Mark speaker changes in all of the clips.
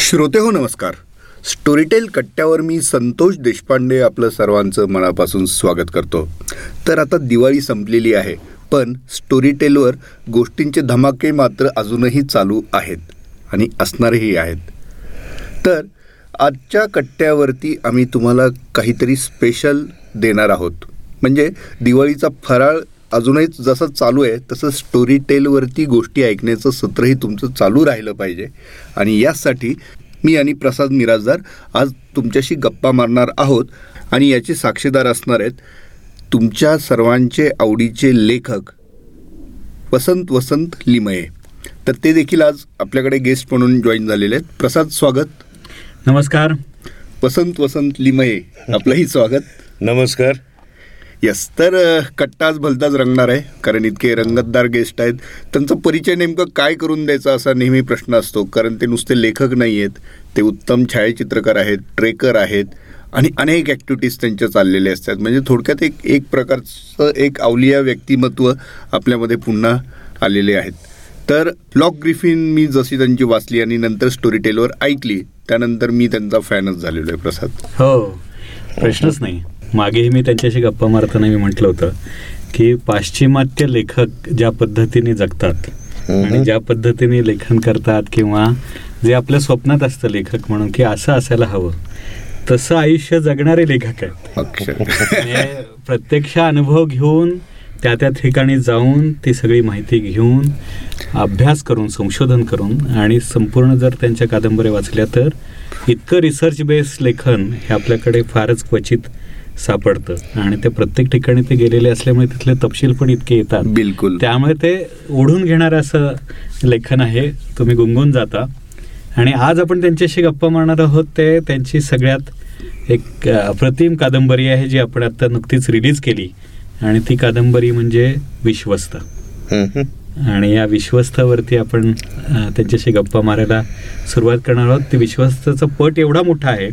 Speaker 1: श्रोते हो नमस्कार. स्टोरीटेल कट्ट्यावर मी संतोष देशपांडे आपलं सर्वांचं मनापासून स्वागत करतो. तर आता दिवाळी संपलेली आहे पण स्टोरीटेलवर गोष्टींचे धमाके मात्र अजूनही चालू आहेत आणि असणारही आहेत. तर आजच्या कट्ट्यावरती आम्ही तुम्हाला काहीतरी स्पेशल देणार आहोत. म्हणजे दिवाळीचा फराळ अजूनही जसं चालू आहे तसं स्टोरी टेलवरती गोष्टी ऐकण्याचं सत्रही तुमचं चालू राहिलं पाहिजे. आणि यासाठी मी आणि प्रसाद मिराजदार आज तुमच्याशी गप्पा मारणार आहोत. आणि याचे साक्षीदार असणार आहेत तुमच्या सर्वांचे आवडीचे लेखक वसंत वसंत लिमये. तर ते देखील आज आपल्याकडे गेस्ट म्हणून जॉईन झालेले आहेत. प्रसाद स्वागत.
Speaker 2: नमस्कार.
Speaker 1: वसंत वसंत लिमये आपलंही स्वागत.
Speaker 3: नमस्कार.
Speaker 1: यस तर कट्टाच भलताच रंगणार आहे कारण इतके रंगतदार गेस्ट आहेत. त्यांचा परिचय नेमकं काय करून द्यायचा असा नेहमी प्रश्न असतो कारण ते नुसते लेखक नाही आहेत. ते उत्तम छायाचित्रकार आहेत ट्रेकर आहेत आणि अनेक ॲक्टिव्हिटीज त्यांच्या चाललेल्या असतात. म्हणजे थोडक्यात एक एक प्रकारचं एक अवलिया व्यक्तिमत्व आपल्यामध्ये पुन्हा आलेले आहेत. तर लॉक ग्रिफिन मी जशी त्यांची वाचली आणि नंतर स्टोरी टेलवर ऐकली त्यानंतर मी त्यांचा फॅनच झालेलो आहे प्रसाद.
Speaker 2: हो प्रश्नच नाही. मागेही मी त्यांच्याशी गप्पा मारताना मी म्हटलं होतं की पाश्चिमात्य लेखक ज्या पद्धतीने जगतात आणि ज्या पद्धतीने लेखन करतात किंवा जे आपल्या स्वप्नात असतं लेखक म्हणून की असं असायला हवं तसं आयुष्य जगणारे लेखक आहेत. म्हणजे प्रत्यक्ष अनुभव घेऊन त्या त्या ठिकाणी जाऊन ती सगळी माहिती घेऊन अभ्यास करून संशोधन करून आणि संपूर्ण जर त्यांच्या कादंबऱ्या वाचल्या तर इतकं रिसर्च बेस लेखन हे आपल्याकडे फारच क्वचित सापडतं. आणि ते प्रत्येक ठिकाणी ते गेलेले असल्यामुळे तिथले तपशील पण इतके येतात.
Speaker 1: बिलकुल.
Speaker 2: त्यामुळे ते ओढून घेणारं असं लेखन आहे. तुम्ही गुंगून जाता. आणि आज आपण त्यांच्याशी गप्पा मारणार आहोत. ते त्यांची सगळ्यात एक अप्रतिम कादंबरी आहे जी आपण आता नुकतीच रिलीज केली. आणि ती कादंबरी म्हणजे विश्वस्त. आणि या विश्वस्तावरती आपण त्यांच्याशी गप्पा मारायला सुरुवात करणार आहोत. ते विश्वस्ताचा पट एवढा मोठा आहे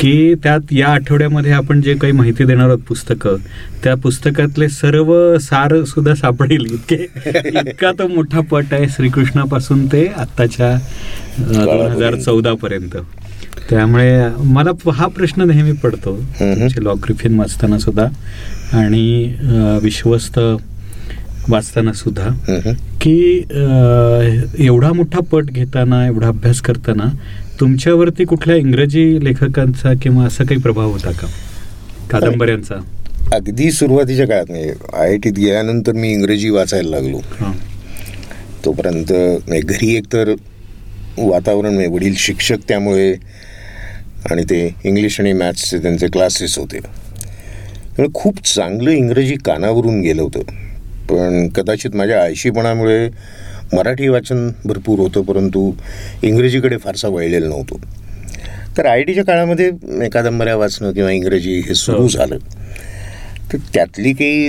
Speaker 2: की त्यात या आठवड्यामध्ये आपण जे काही माहिती देणार आहोत पुस्तकं त्या पुस्तकातले सर्व सार सुद्धा सापडेल इतके. इतका तो मोठा पट आहे श्रीकृष्णापासून ते आत्ताच्या दोन हजार चौदा पर्यंत. त्यामुळे मला हा प्रश्न नेहमी पडतो. तुमचे लॉ ग्रिफिन वाचताना सुद्धा आणि विश्वस्त वाचताना सुद्धा. की एवढा मोठा पट घेताना एवढा अभ्यास करताना तुमच्यावरती कुठल्या इंग्रजी लेखकांचा किंवा असा काही प्रभाव होता का? कादंबऱ्यांचा.
Speaker 3: अगदी सुरुवातीच्या काळात म्हणजे आय आय टीत गेल्यानंतर मी इंग्रजी वाचायला लागलो. तोपर्यंत घरी एकतर वातावरण वडील शिक्षक त्यामुळे आणि ते इंग्लिश आणि मॅथ्सचे त्यांचे क्लासेस होते. त्यामुळे खूप चांगलं इंग्रजी कानावरून गेलं होतं. पण कदाचित माझ्या आळशीपणामुळे मराठी वाचन भरपूर होतं परंतु इंग्रजीकडे फारसा वळलेलं नव्हतो तर आय टीच्या काळामध्ये कादंबऱ्या वाचणं किंवा इंग्रजी हे सुरू
Speaker 2: हो.
Speaker 3: झालं तर त्यातली काही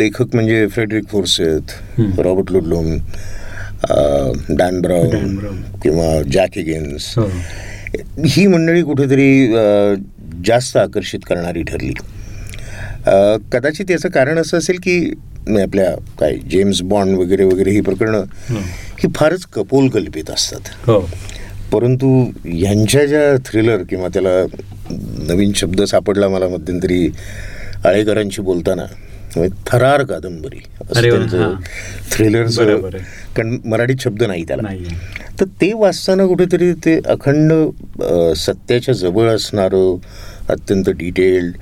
Speaker 3: लेखक म्हणजे Frederick Forsyth. Robert Ludlum Dan Brown. किंवा जॅक हिगिन्स
Speaker 2: हो.
Speaker 3: ही मंडळी कुठेतरी जास्त आकर्षित करणारी ठरली कदाचित याचं कारण असं असेल की आपल्या काय जेम्स बॉन्ड वगैरे वगैरे ही प्रकरणं
Speaker 2: हो.
Speaker 3: फारच कपोल कल्पित असतात
Speaker 2: हो
Speaker 3: परंतु यांच्या ज्या थ्रिलर किंवा त्याला नवीन शब्द सापडला मला मध्यंतरी आळेकरांशी बोलताना म्हणजे थरार कादंबरी. थ्रिलरचं. कारण मराठीत शब्द नाही त्याला तर ते वाचताना कुठेतरी ते अखंड सत्याच्या जवळ असणारं अत्यंत डिटेल्ड.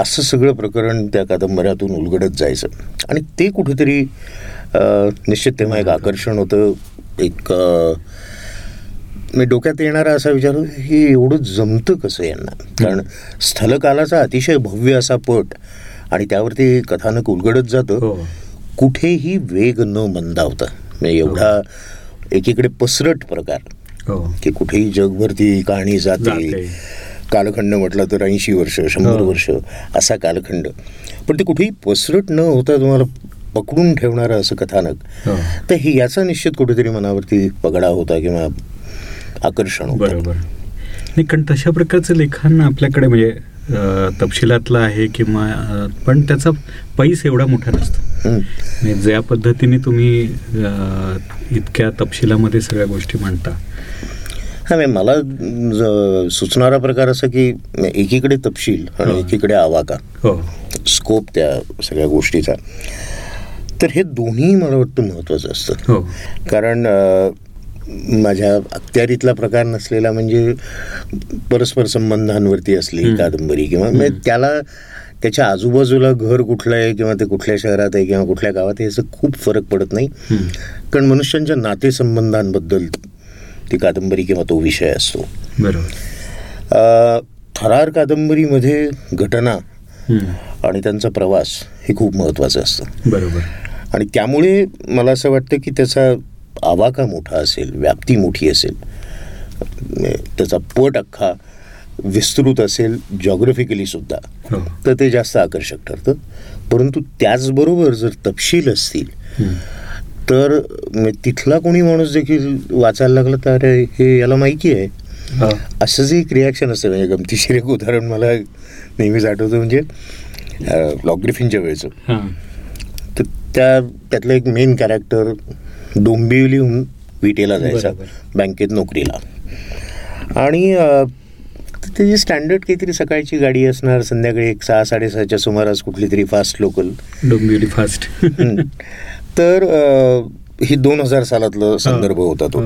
Speaker 3: असं सगळं प्रकरण त्या कादंबऱ्यातून उलगडत जायचं. आणि ते कुठेतरी निश्चित तेव्हा एक आकर्षण होतं. एक मी डोक्यात येणारा असा विचार हे एवढं जमतं कसं यांना? कारण स्थलकालाचा अतिशय भव्य असा पट आणि त्यावरती कथानक उलगडत जातं.
Speaker 2: हो.
Speaker 3: कुठेही वेग न मंदावता. म्हणजे एवढा एकीकडे पसरट प्रकार
Speaker 2: हो.
Speaker 3: की कुठेही जगभर ती कहाणी जाते. कालखंड म्हटलं तर ऐंशी वर्ष शंभर
Speaker 2: हो.
Speaker 3: वर्ष असा कालखंड. पण ते कुठेही पसरट न होता तुम्हाला पकडून ठेवणारं असं कथानक
Speaker 2: हो.
Speaker 3: तर हे याचा निश्चित कुठेतरी मनावरती पगडा होता किंवा आकर्षण
Speaker 2: बरोबर. नाही कारण तशा प्रकारचं लेखन आपल्याकडे म्हणजे तपशिलातलं आहे किंवा पण त्याचा पैस एवढा मोठा नसतो. म्हणजे ज्या पद्धतीने तुम्ही इतक्या तपशिलामध्ये सगळ्या गोष्टी मांडता
Speaker 3: हा म्हणजे मला सुचणारा प्रकार असा की एकीकडे तपशील आणि
Speaker 2: हो.
Speaker 3: एकीकडे आवाका.
Speaker 2: हो.
Speaker 3: स्कोप त्या सगळ्या गोष्टीचा. तर हे दोन्ही मला वाटतं महत्त्वाचं असतं.
Speaker 2: हो.
Speaker 3: कारण माझ्या अखत्यारीतला प्रकार नसलेला म्हणजे परस्पर संबंधांवरती असली. कादंबरी किंवा म्हणजे त्याला त्याच्या आजूबाजूला घर कुठलं आहे किंवा ते कुठल्या शहरात आहे किंवा कुठल्या गावात आहे याचा खूप फरक पडत नाही. कारण मनुष्यांच्या नातेसंबंधांबद्दल ती कादंबरी किंवा तो विषय असतो.
Speaker 2: बरोबर.
Speaker 3: थरार कादंबरीमध्ये घटना. आणि त्यांचा प्रवास हे खूप महत्त्वाचं असतं.
Speaker 2: बरोबर.
Speaker 3: आणि त्यामुळे मला असं वाटतं की त्याचा आवाका मोठा असेल व्याप्ती मोठी असेल म्हणजे त्याचा पट अख्खा विस्तृत असेल जॉग्रफिकली सुद्धा
Speaker 2: हो.
Speaker 3: तर ते जास्त आकर्षक ठरतं. परंतु त्याचबरोबर जर तपशील असतील. तर तिथला कोणी माणूस देखील वाचायला लागला तर अरे हे याला माहिती आहे
Speaker 2: हा.
Speaker 3: असं जे एक रिॲक्शन असतं म्हणजे गमतीशीर एक उदाहरण मला नेहमीच आठवतं म्हणजे लॉग्रिफिनच्या वेळचं. तर त्या त्यातलं एक मेन कॅरेक्टर डोंबिवलीहून विटेला जायचा. बँकेत नोकरीला आणि त्याची स्टँडर्ड काहीतरी सकाळची गाडी असणार संध्याकाळी एक सहा साडेसहाच्या सुमारास कुठली तरी फास्ट लोकल
Speaker 2: डोंबिवली फास्ट
Speaker 3: तर ही दोन हजार सालातलं संदर्भ होता तो.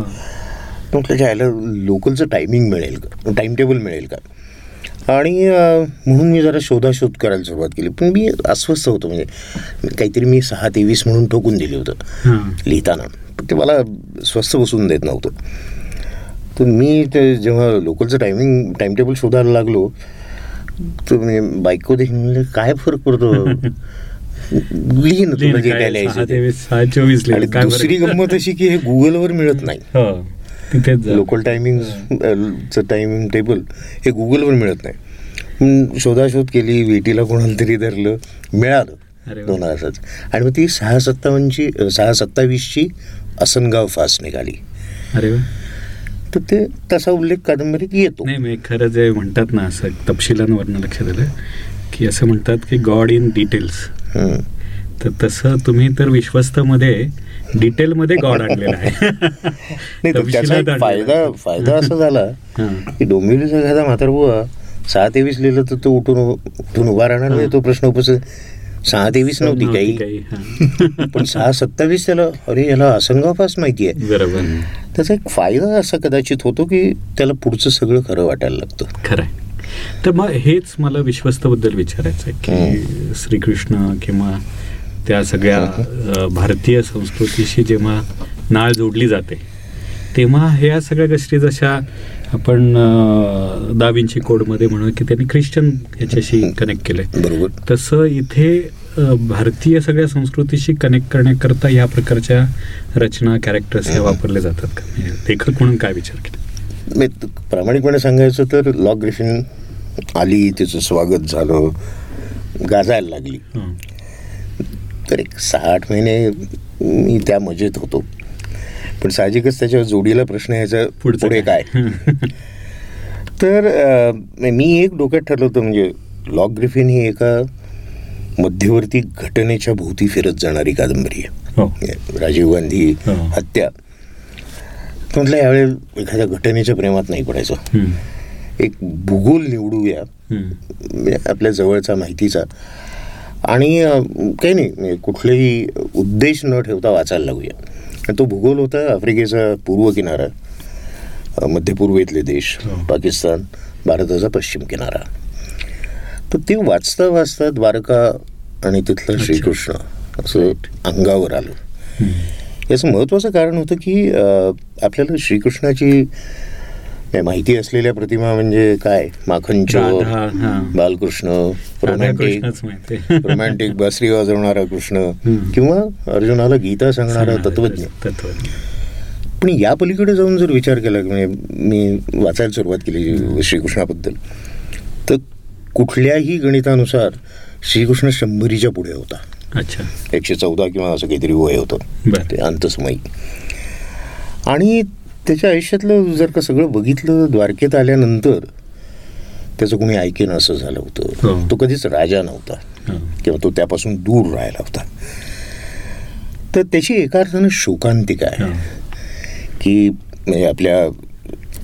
Speaker 3: म्हटलं जायला लोकलचं टायमिंग मिळेल का? टाइम टेबल मिळेल का? आणि म्हणून मी जरा शोधाशोध करायला सुरुवात केली. पण मी अस्वस्थ होतो. म्हणजे काहीतरी मी सहा तेवीस म्हणून ठोकून दिले होतं. लिहिताना. पण ते मला स्वस्थ बसून देत नव्हतं. तर मी ते जेव्हा लोकलचं टायमिंग टाइम टेबल शोधायला लागलो तर म्हणजे बायको देखील काय फरक पडतो लिही ना तुला जे काय लिहायचं
Speaker 2: सहा
Speaker 3: ते."
Speaker 2: तेवीस सहा चोवीस
Speaker 3: आणि
Speaker 2: लिहिलं. काय बरं?
Speaker 3: दुसरी गंमत अशी की हे गुगलवर मिळत नाही
Speaker 2: हो.
Speaker 3: लोकल टायमिंग टायमिंग टेबल हे गुगलवर मिळत नाही शोधाशोध केली वेटीला कोणाला तरी धरलं मिळालं. दोन हजारच आणि मग ती सहा सत्तावन्नची सहा सत्तावीसची असनगाव फास्ट निघाली
Speaker 2: अरे वा
Speaker 3: तर ते तसा उल्लेख कादंबरीत येतो
Speaker 2: नाही मी खरं जे म्हणतात ना असं तपशिलांवरनं लक्षात आलं की असं म्हणतात की गॉड इन डिटेल्स. तर तसं तुम्ही तर विश्वस्तमध्ये डिटेलमध्ये गॉड आणलेला आहे
Speaker 3: त्याचा फायदा. फायदा असा झाला. की डोंबिवलीचा एखादा म्हातारबुवा सहा तेवीस लिहिलं तर तो उठून उठून उभा राहणार नाही तो प्रश्न उपस्थित सहा तेवीस नव्हती काही. पण सहा सत्तावीस त्याला अरे याला असंगाव फास्ट माहिती आहे.
Speaker 2: बरोबर.
Speaker 3: त्याचा एक फायदा असा कदाचित होतो की त्याला पुढचं सगळं खरं वाटायला लागतं.
Speaker 2: खरं आहे. तर मग हेच मला विश्वस्तबद्दल विचारायचं आहे की श्रीकृष्ण किंवा त्या सगळ्या भारतीय संस्कृतीशी जेव्हा नाळ जोडली जाते तेव्हा ह्या सगळ्या गोष्टी जशा आपण दाविंची कोडमध्ये म्हणू की त्यांनी ख्रिश्चन ह्याच्याशी कनेक्ट केलंय.
Speaker 3: बरोबर.
Speaker 2: तसं इथे भारतीय सगळ्या संस्कृतीशी कनेक्ट करण्याकरता या प्रकारच्या रचना कॅरेक्टर्स ह्या वापरले जातात का? म्हणजे लेखक म्हणून काय विचार केला?
Speaker 3: मी प्रामाणिकपणे सांगायचं तर लॉ ग्रिफिन आली तिचं स्वागत झालं गाजायला लागली. तर एक सहा आठ महिने मी त्या मजेत होतो. पण साहजिकच त्याच्या जोडीला प्रश्न यायचा पुढे काय? तर मी एक डोक्यात ठरलं होतं म्हणजे लॉक ग्रिफिन ही एका मध्यवर्ती घटनेच्या भोवती फिरत जाणारी कादंबरी
Speaker 2: हो.
Speaker 3: आहे राजीव गांधी
Speaker 2: हो.
Speaker 3: हत्या. म्हटलं यावेळी एखाद्या घटनेच्या प्रेमात नाही पडायचं. एक भूगोल निवडूया. म्हणजे आपल्या जवळचा माहितीचा. आणि काही नाही म्हणजे कुठलेही उद्देश न ठेवता वाचायला लागूया. तो भूगोल होता आफ्रिकेचा पूर्व किनारा मध्य पूर्वेतले देश
Speaker 2: हो.
Speaker 3: पाकिस्तान भारताचा पश्चिम किनारा तर ते वाचता वाचता द्वारका आणि तिथलं. श्रीकृष्ण असं अंगावर आलं. याचं महत्त्वाचं कारण होतं की आपल्याला श्रीकृष्णाची काय माहिती असलेल्या प्रतिमा म्हणजे काय माखन चोर. बालकृष्ण रोमॅन्टिक. रोमॅन्टिक बासरी वाजवणारा कृष्ण. किंवा अर्जुनाला गीता सांगणारा तत्वज्ञ पण या पलीकडे जाऊन जर विचार केला की म्हणजे मी वाचायला सुरुवात केली श्रीकृष्णाबद्दल तर कुठल्याही गणितानुसार श्रीकृष्ण शंभरीच्या पुढे होता
Speaker 2: अच्छा
Speaker 3: एकशे चौदा किंवा असं काहीतरी वय होतं. ते अंतसमयी आणि त्याच्या आयुष्यातलं जर का सगळं बघितलं द्वारकेत आल्यानंतर त्याचं कोणी ऐकेन असं झालं
Speaker 2: हो.
Speaker 3: होतं तो कधीच राजा नव्हता.
Speaker 2: हं.
Speaker 3: किंवा तो त्यापासून दूर राहिला होता. तर त्याची एका अर्थानं शोकांतिका आहे.
Speaker 2: हं.
Speaker 3: की म्हणजे आपल्या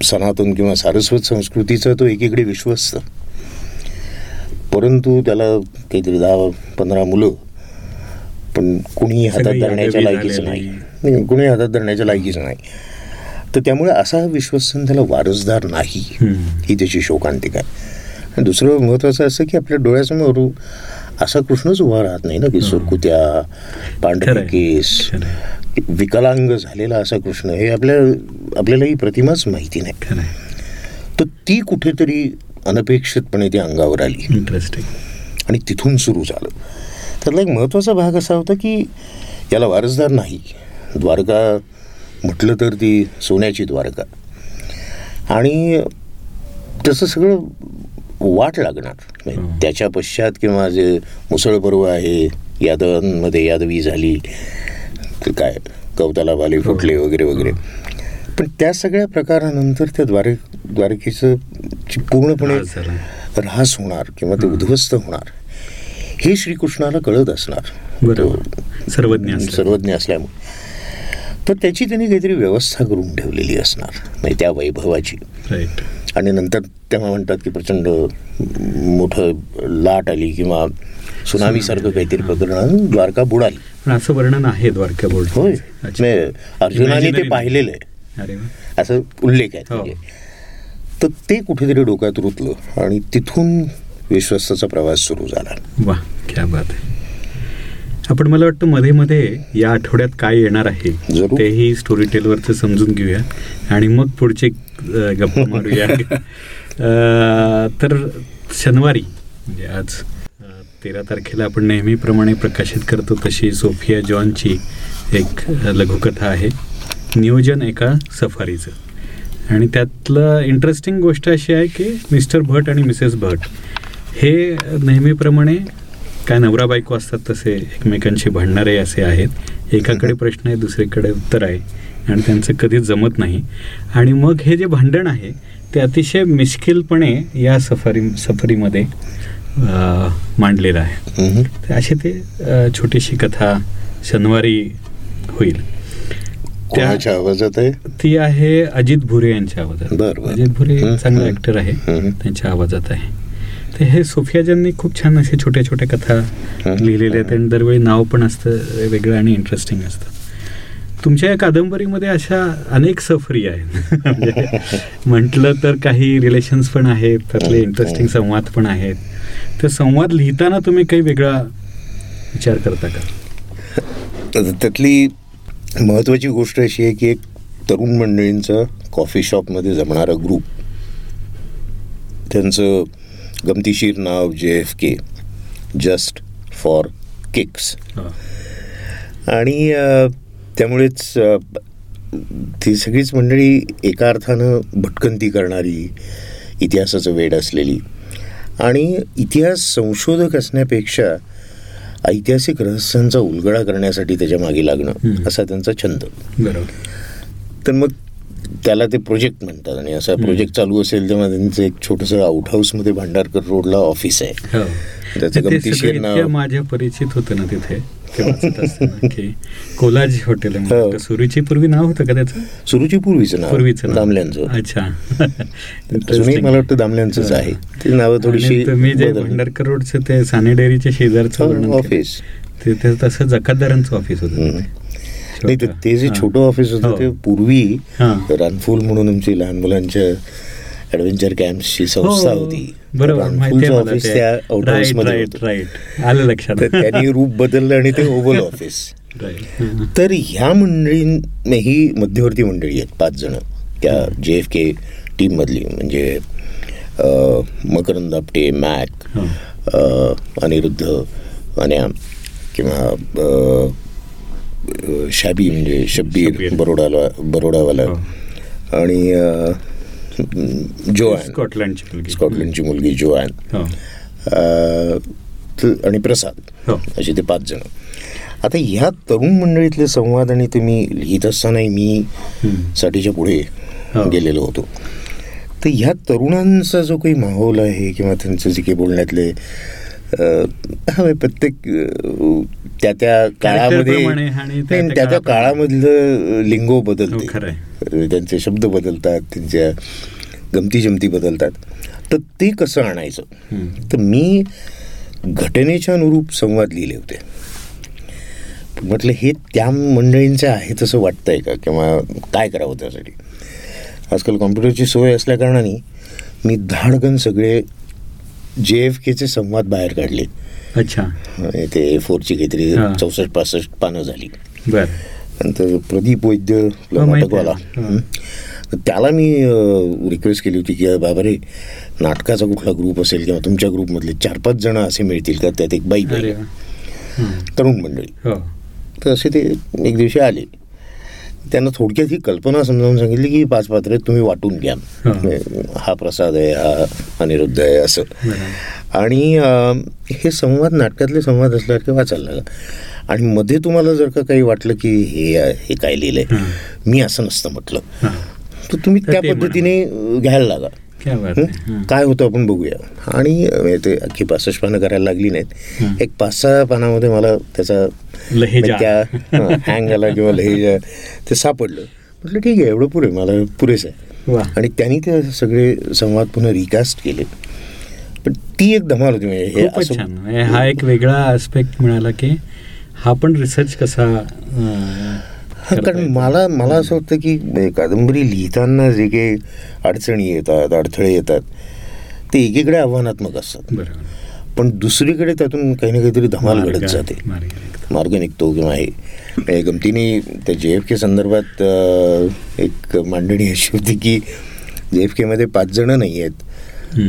Speaker 3: सनातन किंवा सारस्वत संस्कृतीचा तो एकीकडे विश्वस्त परंतु त्याला काहीतरी दहा पंधरा मुलं पण कुणी हातात धरण्याच्या लायकीचं नाही, कुणी हातात धरण्याच्या लायकीचं नाही. तर त्यामुळे असा विश्वसन त्याला वारसदार नाही. ही त्याची शोकांतिका आहे. आणि दुसरं महत्त्वाचं असं की आपल्या डोळ्यासमोर असा कृष्णच उभा राहत नाही ना की सुरकुत्या पांढरे. केस. विकलांग झालेला असा कृष्ण हे आपल्या आपल्याला ही प्रतिमाच माहिती नाही. तर ती कुठेतरी अनपेक्षितपणे ती अंगावर आली.
Speaker 2: इंटरेस्टिंग
Speaker 3: आणि तिथून सुरू झालं. त्यातला एक महत्त्वाचा भाग असा होता की याला वारसदार नाही. द्वारका म्हटलं तर ती सोन्याची द्वारका. आणि तसं सगळं वाट लागणार.
Speaker 2: हो.
Speaker 3: त्याच्या पश्चात किंवा जे मुसळ पर्व आहे यादवांमध्ये यादवी झाली काय कवताला बाले फुटले वगैरे वगैरे. पण त्या सगळ्या प्रकारानंतर त्या द्वारे द्वारकेचं पूर्णपणे
Speaker 2: ऱ्हास
Speaker 3: होणार किंवा ते उद्ध्वस्त होणार हे श्रीकृष्णाला कळत असणार.
Speaker 2: बरोबर. सर्वज्ञ.
Speaker 3: सर्वज्ञ असल्यामुळे. तर त्याची त्यांनी काहीतरी व्यवस्था करून ठेवलेली असणार. म्हणजे त्या वैभवाची. आणि नंतर तेव्हा म्हणतात की प्रचंड मोठं लाट आली किंवा सुनामीसारखं काहीतरी प्रकरण द्वारका बुडाली
Speaker 2: असं वर्णन आहे द्वारका बोर्ड
Speaker 3: होय. नाही, अर्जुनाने ते पाहिलेलं आहे. असं उल्लेख आहे
Speaker 2: हो.
Speaker 3: म्हणजे तर ते कुठेतरी डोक्यात रुतलं आणि तिथून विश्वस्ताचा प्रवास सुरू झाला.
Speaker 2: वा क्या बात आहे. आपण मला वाटतं मध्ये मध्ये या आठवड्यात काय येणार आहे. तेही स्टोरी टेलवरचं समजून घेऊया. आणि मग पुढचे गप्पा मारूया. तर शनिवारी म्हणजे आज तेरा तारखेला आपण नेहमीप्रमाणे प्रकाशित करतो तशी सोफिया जॉनची एक लघुकथा आहे नियोजन एका सफारीचं. आणि त्यातलं इंटरेस्टिंग गोष्ट अशी आहे की मिस्टर भट आणि मिसेस भट हे नेहमीप्रमाणे काय नवरा बायको असतात तसे एकमेकांशी भांडणारे असे आहेत. एकाकडे प्रश्न आहे दुसरीकडे उत्तर आहे. आणि त्यांचं कधीच जमत नाही. आणि मग हे जे भांडण आहे ते अतिशय मिश्किलपणे या सफारी सफारीमध्ये मांडलेलं आहे. अशी ते छोटीशी कथा शनिवारी होईल. त्या-
Speaker 3: कोणाच्या आवाजात आहे?
Speaker 2: ती आहे अजित भुरे यांच्या आवाजात. अजित भुरे चांगला. ऍक्टर आहे. त्यांच्या आवाजात आहे. तर हे सोफियाजांनी खूप छान असे छोट्या छोट्या कथा. लिहिलेल्या आहेत आणि दरवेळी नाव पण असतं वेगळं आणि इंटरेस्टिंग असतं. तुमच्या या कादंबरीमध्ये अशा अनेक सफरी आहेत. म्हणजे म्हटलं तर काही रिलेशन्स पण आहेत त्यातले इंटरेस्टिंग. संवाद पण आहेत. तर संवाद लिहिताना तुम्ही काही वेगळा विचार करता का?
Speaker 3: तर त्यातली महत्त्वाची गोष्ट अशी आहे की एक तरुण मंडळींचं कॉफी शॉपमध्ये जमणारा ग्रुप त्यांचं गमतीशीर नाव J F K just for kicks. आणि त्यामुळेच ती सगळीच मंडळी एका अर्थानं भटकंती करणारी इतिहासाचं वेड असलेली आणि इतिहास संशोधक असण्यापेक्षा ऐतिहासिक रहस्यांचा उलगडा करण्यासाठी त्याच्यामागे लागणं. असा त्यांचा छंद
Speaker 2: बरोबर
Speaker 3: तर मग त्याला ते प्रोजेक्ट म्हणतात. आणि असा. प्रोजेक्ट चालू असेल तेव्हा त्यांचं एक छोटंसं आउट हाऊसमध्ये भांडारकर रोडला ऑफिस आहे.
Speaker 2: हो.
Speaker 3: त्याचं
Speaker 2: माझ्या परिचित होतं ना तिथे. कोलाज हॉटेल
Speaker 3: हो.
Speaker 2: सुरुची पूर्वी नाव होतं का त्याचं?
Speaker 3: सुरुची पूर्वीचं नाव.
Speaker 2: पूर्वीचं
Speaker 3: दामल्यांचं.
Speaker 2: अच्छा.
Speaker 3: मला वाटतं दामल्यांचंच आहे. ती नावं थोडीशी
Speaker 2: तुम्ही जे. भंडारकर रोडचं ते साने डेअरीच्या शेजारचं
Speaker 3: हो. ऑफिस
Speaker 2: ते तसं जकातदारांचं ऑफिस. होतं.
Speaker 3: नाही तर ते जे
Speaker 2: हां.
Speaker 3: छोटं ऑफिस होतं
Speaker 2: हो.
Speaker 3: ते पूर्वी
Speaker 2: हां.
Speaker 3: रानफूल म्हणून आमची लहान मुलांच्या ऍडव्हेंचर कॅम्पची संस्था
Speaker 2: हो,
Speaker 3: होती
Speaker 2: बरोबर
Speaker 3: ऑफिस. त्या.
Speaker 2: राईट आलं लक्षात
Speaker 3: त्यांनी रूप बदललं आणि ते ओव्हल ऑफिस
Speaker 2: हां.
Speaker 3: तर ह्या मंडळी ही मध्यवर्ती मंडळी आहेत पाच जण त्या जे एफ के टीममधली म्हणजे अ, मकरंद आपटे मॅक
Speaker 2: हो.
Speaker 3: अनिरुद्ध अन्या किंवा शाबी म्हणजे शब्बीर. बरोडाला बरोडावाला.
Speaker 2: हो.
Speaker 3: आणि जोआन.
Speaker 2: स्कॉटलंडची मुलगी.
Speaker 3: स्कॉटलंडची मुलगी जोआन.
Speaker 2: हो.
Speaker 3: त- आणि प्रसाद.
Speaker 2: हो.
Speaker 3: असे ते पाच जण. आता ह्या तरुण मंडळीतले संवाद आणि तुम्ही लिहित असतानाही मी. साठीच्या पुढे. गेलेलो होतो. तर ह्या तरुणांचा जो काही माहोल आहे किंवा त्यांचं जे काही बोलण्यातले प्रत्येक त्या त्या काळामध्ये
Speaker 2: त्या- त्या.
Speaker 3: काळामधलं लिंगो
Speaker 2: हो,
Speaker 3: बदलते अं, त्यांचे शब्द बदलतात त्यांच्या गमती जमती बदलतात. तर ते कसं आणायचं. तर मी घटनेच्या अनुरूप संवाद लिहिले होते. म्हटलं हे त्या मंडळींचं आहे तसं वाटतंय का? किंवा काय करावं त्यासाठी? आजकाल कॉम्प्युटरची सोय असल्या कारणाने मी धाडकन सगळे जे एफ केचे संवाद बाहेर काढले
Speaker 2: अच्छा.
Speaker 3: ते ए फोरची काहीतरी. चौसष्ट पासष्ट पानं झाली.
Speaker 2: बर.
Speaker 3: नंतर प्रदीप वैद्य नाटकवाला त्याला मी रिक्वेस्ट केली होती की बाबा रे नाटकाचा कुठला ग्रुप असेल किंवा तुमच्या ग्रुपमधले चार पाच जण असे मिळतील का? त्यात एक बाई. तरुण मंडळी.
Speaker 2: हो.
Speaker 3: तर असे ते एक दिवशी आले. त्यांना थोडक्यात ही कल्पना समजावून सांगितली की पाच पात्रे तुम्ही वाटून घ्या
Speaker 2: हा.
Speaker 3: प्रसाद आहे हा अनिरुद्ध आहे असं. आणि हे संवाद नाटकातले संवाद असल्यासारखे वाचायला लागा आणि मध्ये तुम्हाला जर का काही वाटलं की हे हे काय लिहिलंय. मी असं नसतं म्हटलं. तर तुम्ही त्या. पद्धतीने घ्यायला लागा
Speaker 2: क्या
Speaker 3: होतं आपण बघूया. आणि ते अख्खी पासष्ट पानं करायला लागली. नाहीत. एक पाच सहा पानामध्ये मला त्याचा
Speaker 2: लहेजा.
Speaker 3: त्या हँग आला किंवा लहेजा ते सापडलं. म्हटलं ठीक आहे एवढं पुरे मला पुरेसं आहे. आणि त्यांनी ते सगळे संवाद पुन्हा रिकास्ट केले. पण ती एक धमाल होती म्हणजे हे
Speaker 2: म्हणजे हा एक वेगळा आस्पेक्ट मिळाला की हा पण रिसर्च कसा
Speaker 3: कारण. मला मला असं वाटतं की कादंबरी लिहिताना जे काही अडचणी येतात अडथळे येतात ते एकीकडे आव्हानात्मक असतात पण दुसरीकडे त्यातून काही ना काहीतरी धमाल घडत जाते
Speaker 2: मार्ग निघतो.
Speaker 3: किंवा हे गमतीने त्या जे एफ के संदर्भात एक मांडणी अशी होती की जे एफ केमध्ये पाच जण नाही आहेत.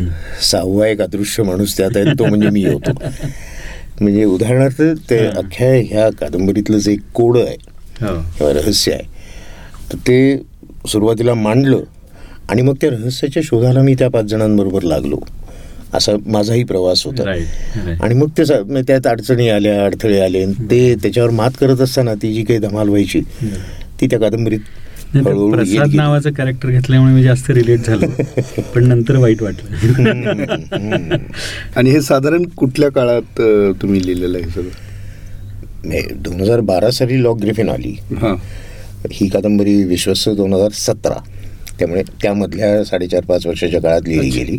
Speaker 3: सहावा एक अदृश्य माणूस त्यात आहे तो म्हणजे मी होतो म्हणजे उदाहरणार्थ ते. अख्ख्या ह्या कादंबरीतलं जे कोड आहे किंवा रहस्य आहे. तर ते सुरुवातीला मांडलं आणि मग त्या रहस्याच्या शोधाला मी त्या पाच जणांबरोबर लागलो. असा माझाही प्रवास होता. आणि मग ते त्यात अडचणी आल्या अडथळे आले. आणि ते त्याच्यावर मात करत असताना ती जी काही धमाल व्हायची ती त्या कादंबरीत
Speaker 2: प्रसाद. नावाचं कॅरेक्टर घेतल्यामुळे मी जास्त रिलेट झालो. पण नंतर वाईट वाटलं.
Speaker 1: आणि हे साधारण कुठल्या काळात तुम्ही लिहिलेलं आहे सगळं?
Speaker 3: दोन हजार बारा साली लॉक ग्रिफिन आली.
Speaker 1: हां.
Speaker 3: ही कादंबरी विश्वस्त दोन हजार सतरा. त्यामुळे त्यामधल्या साडेचार पाच वर्षाच्या काळात लिहिली गेली.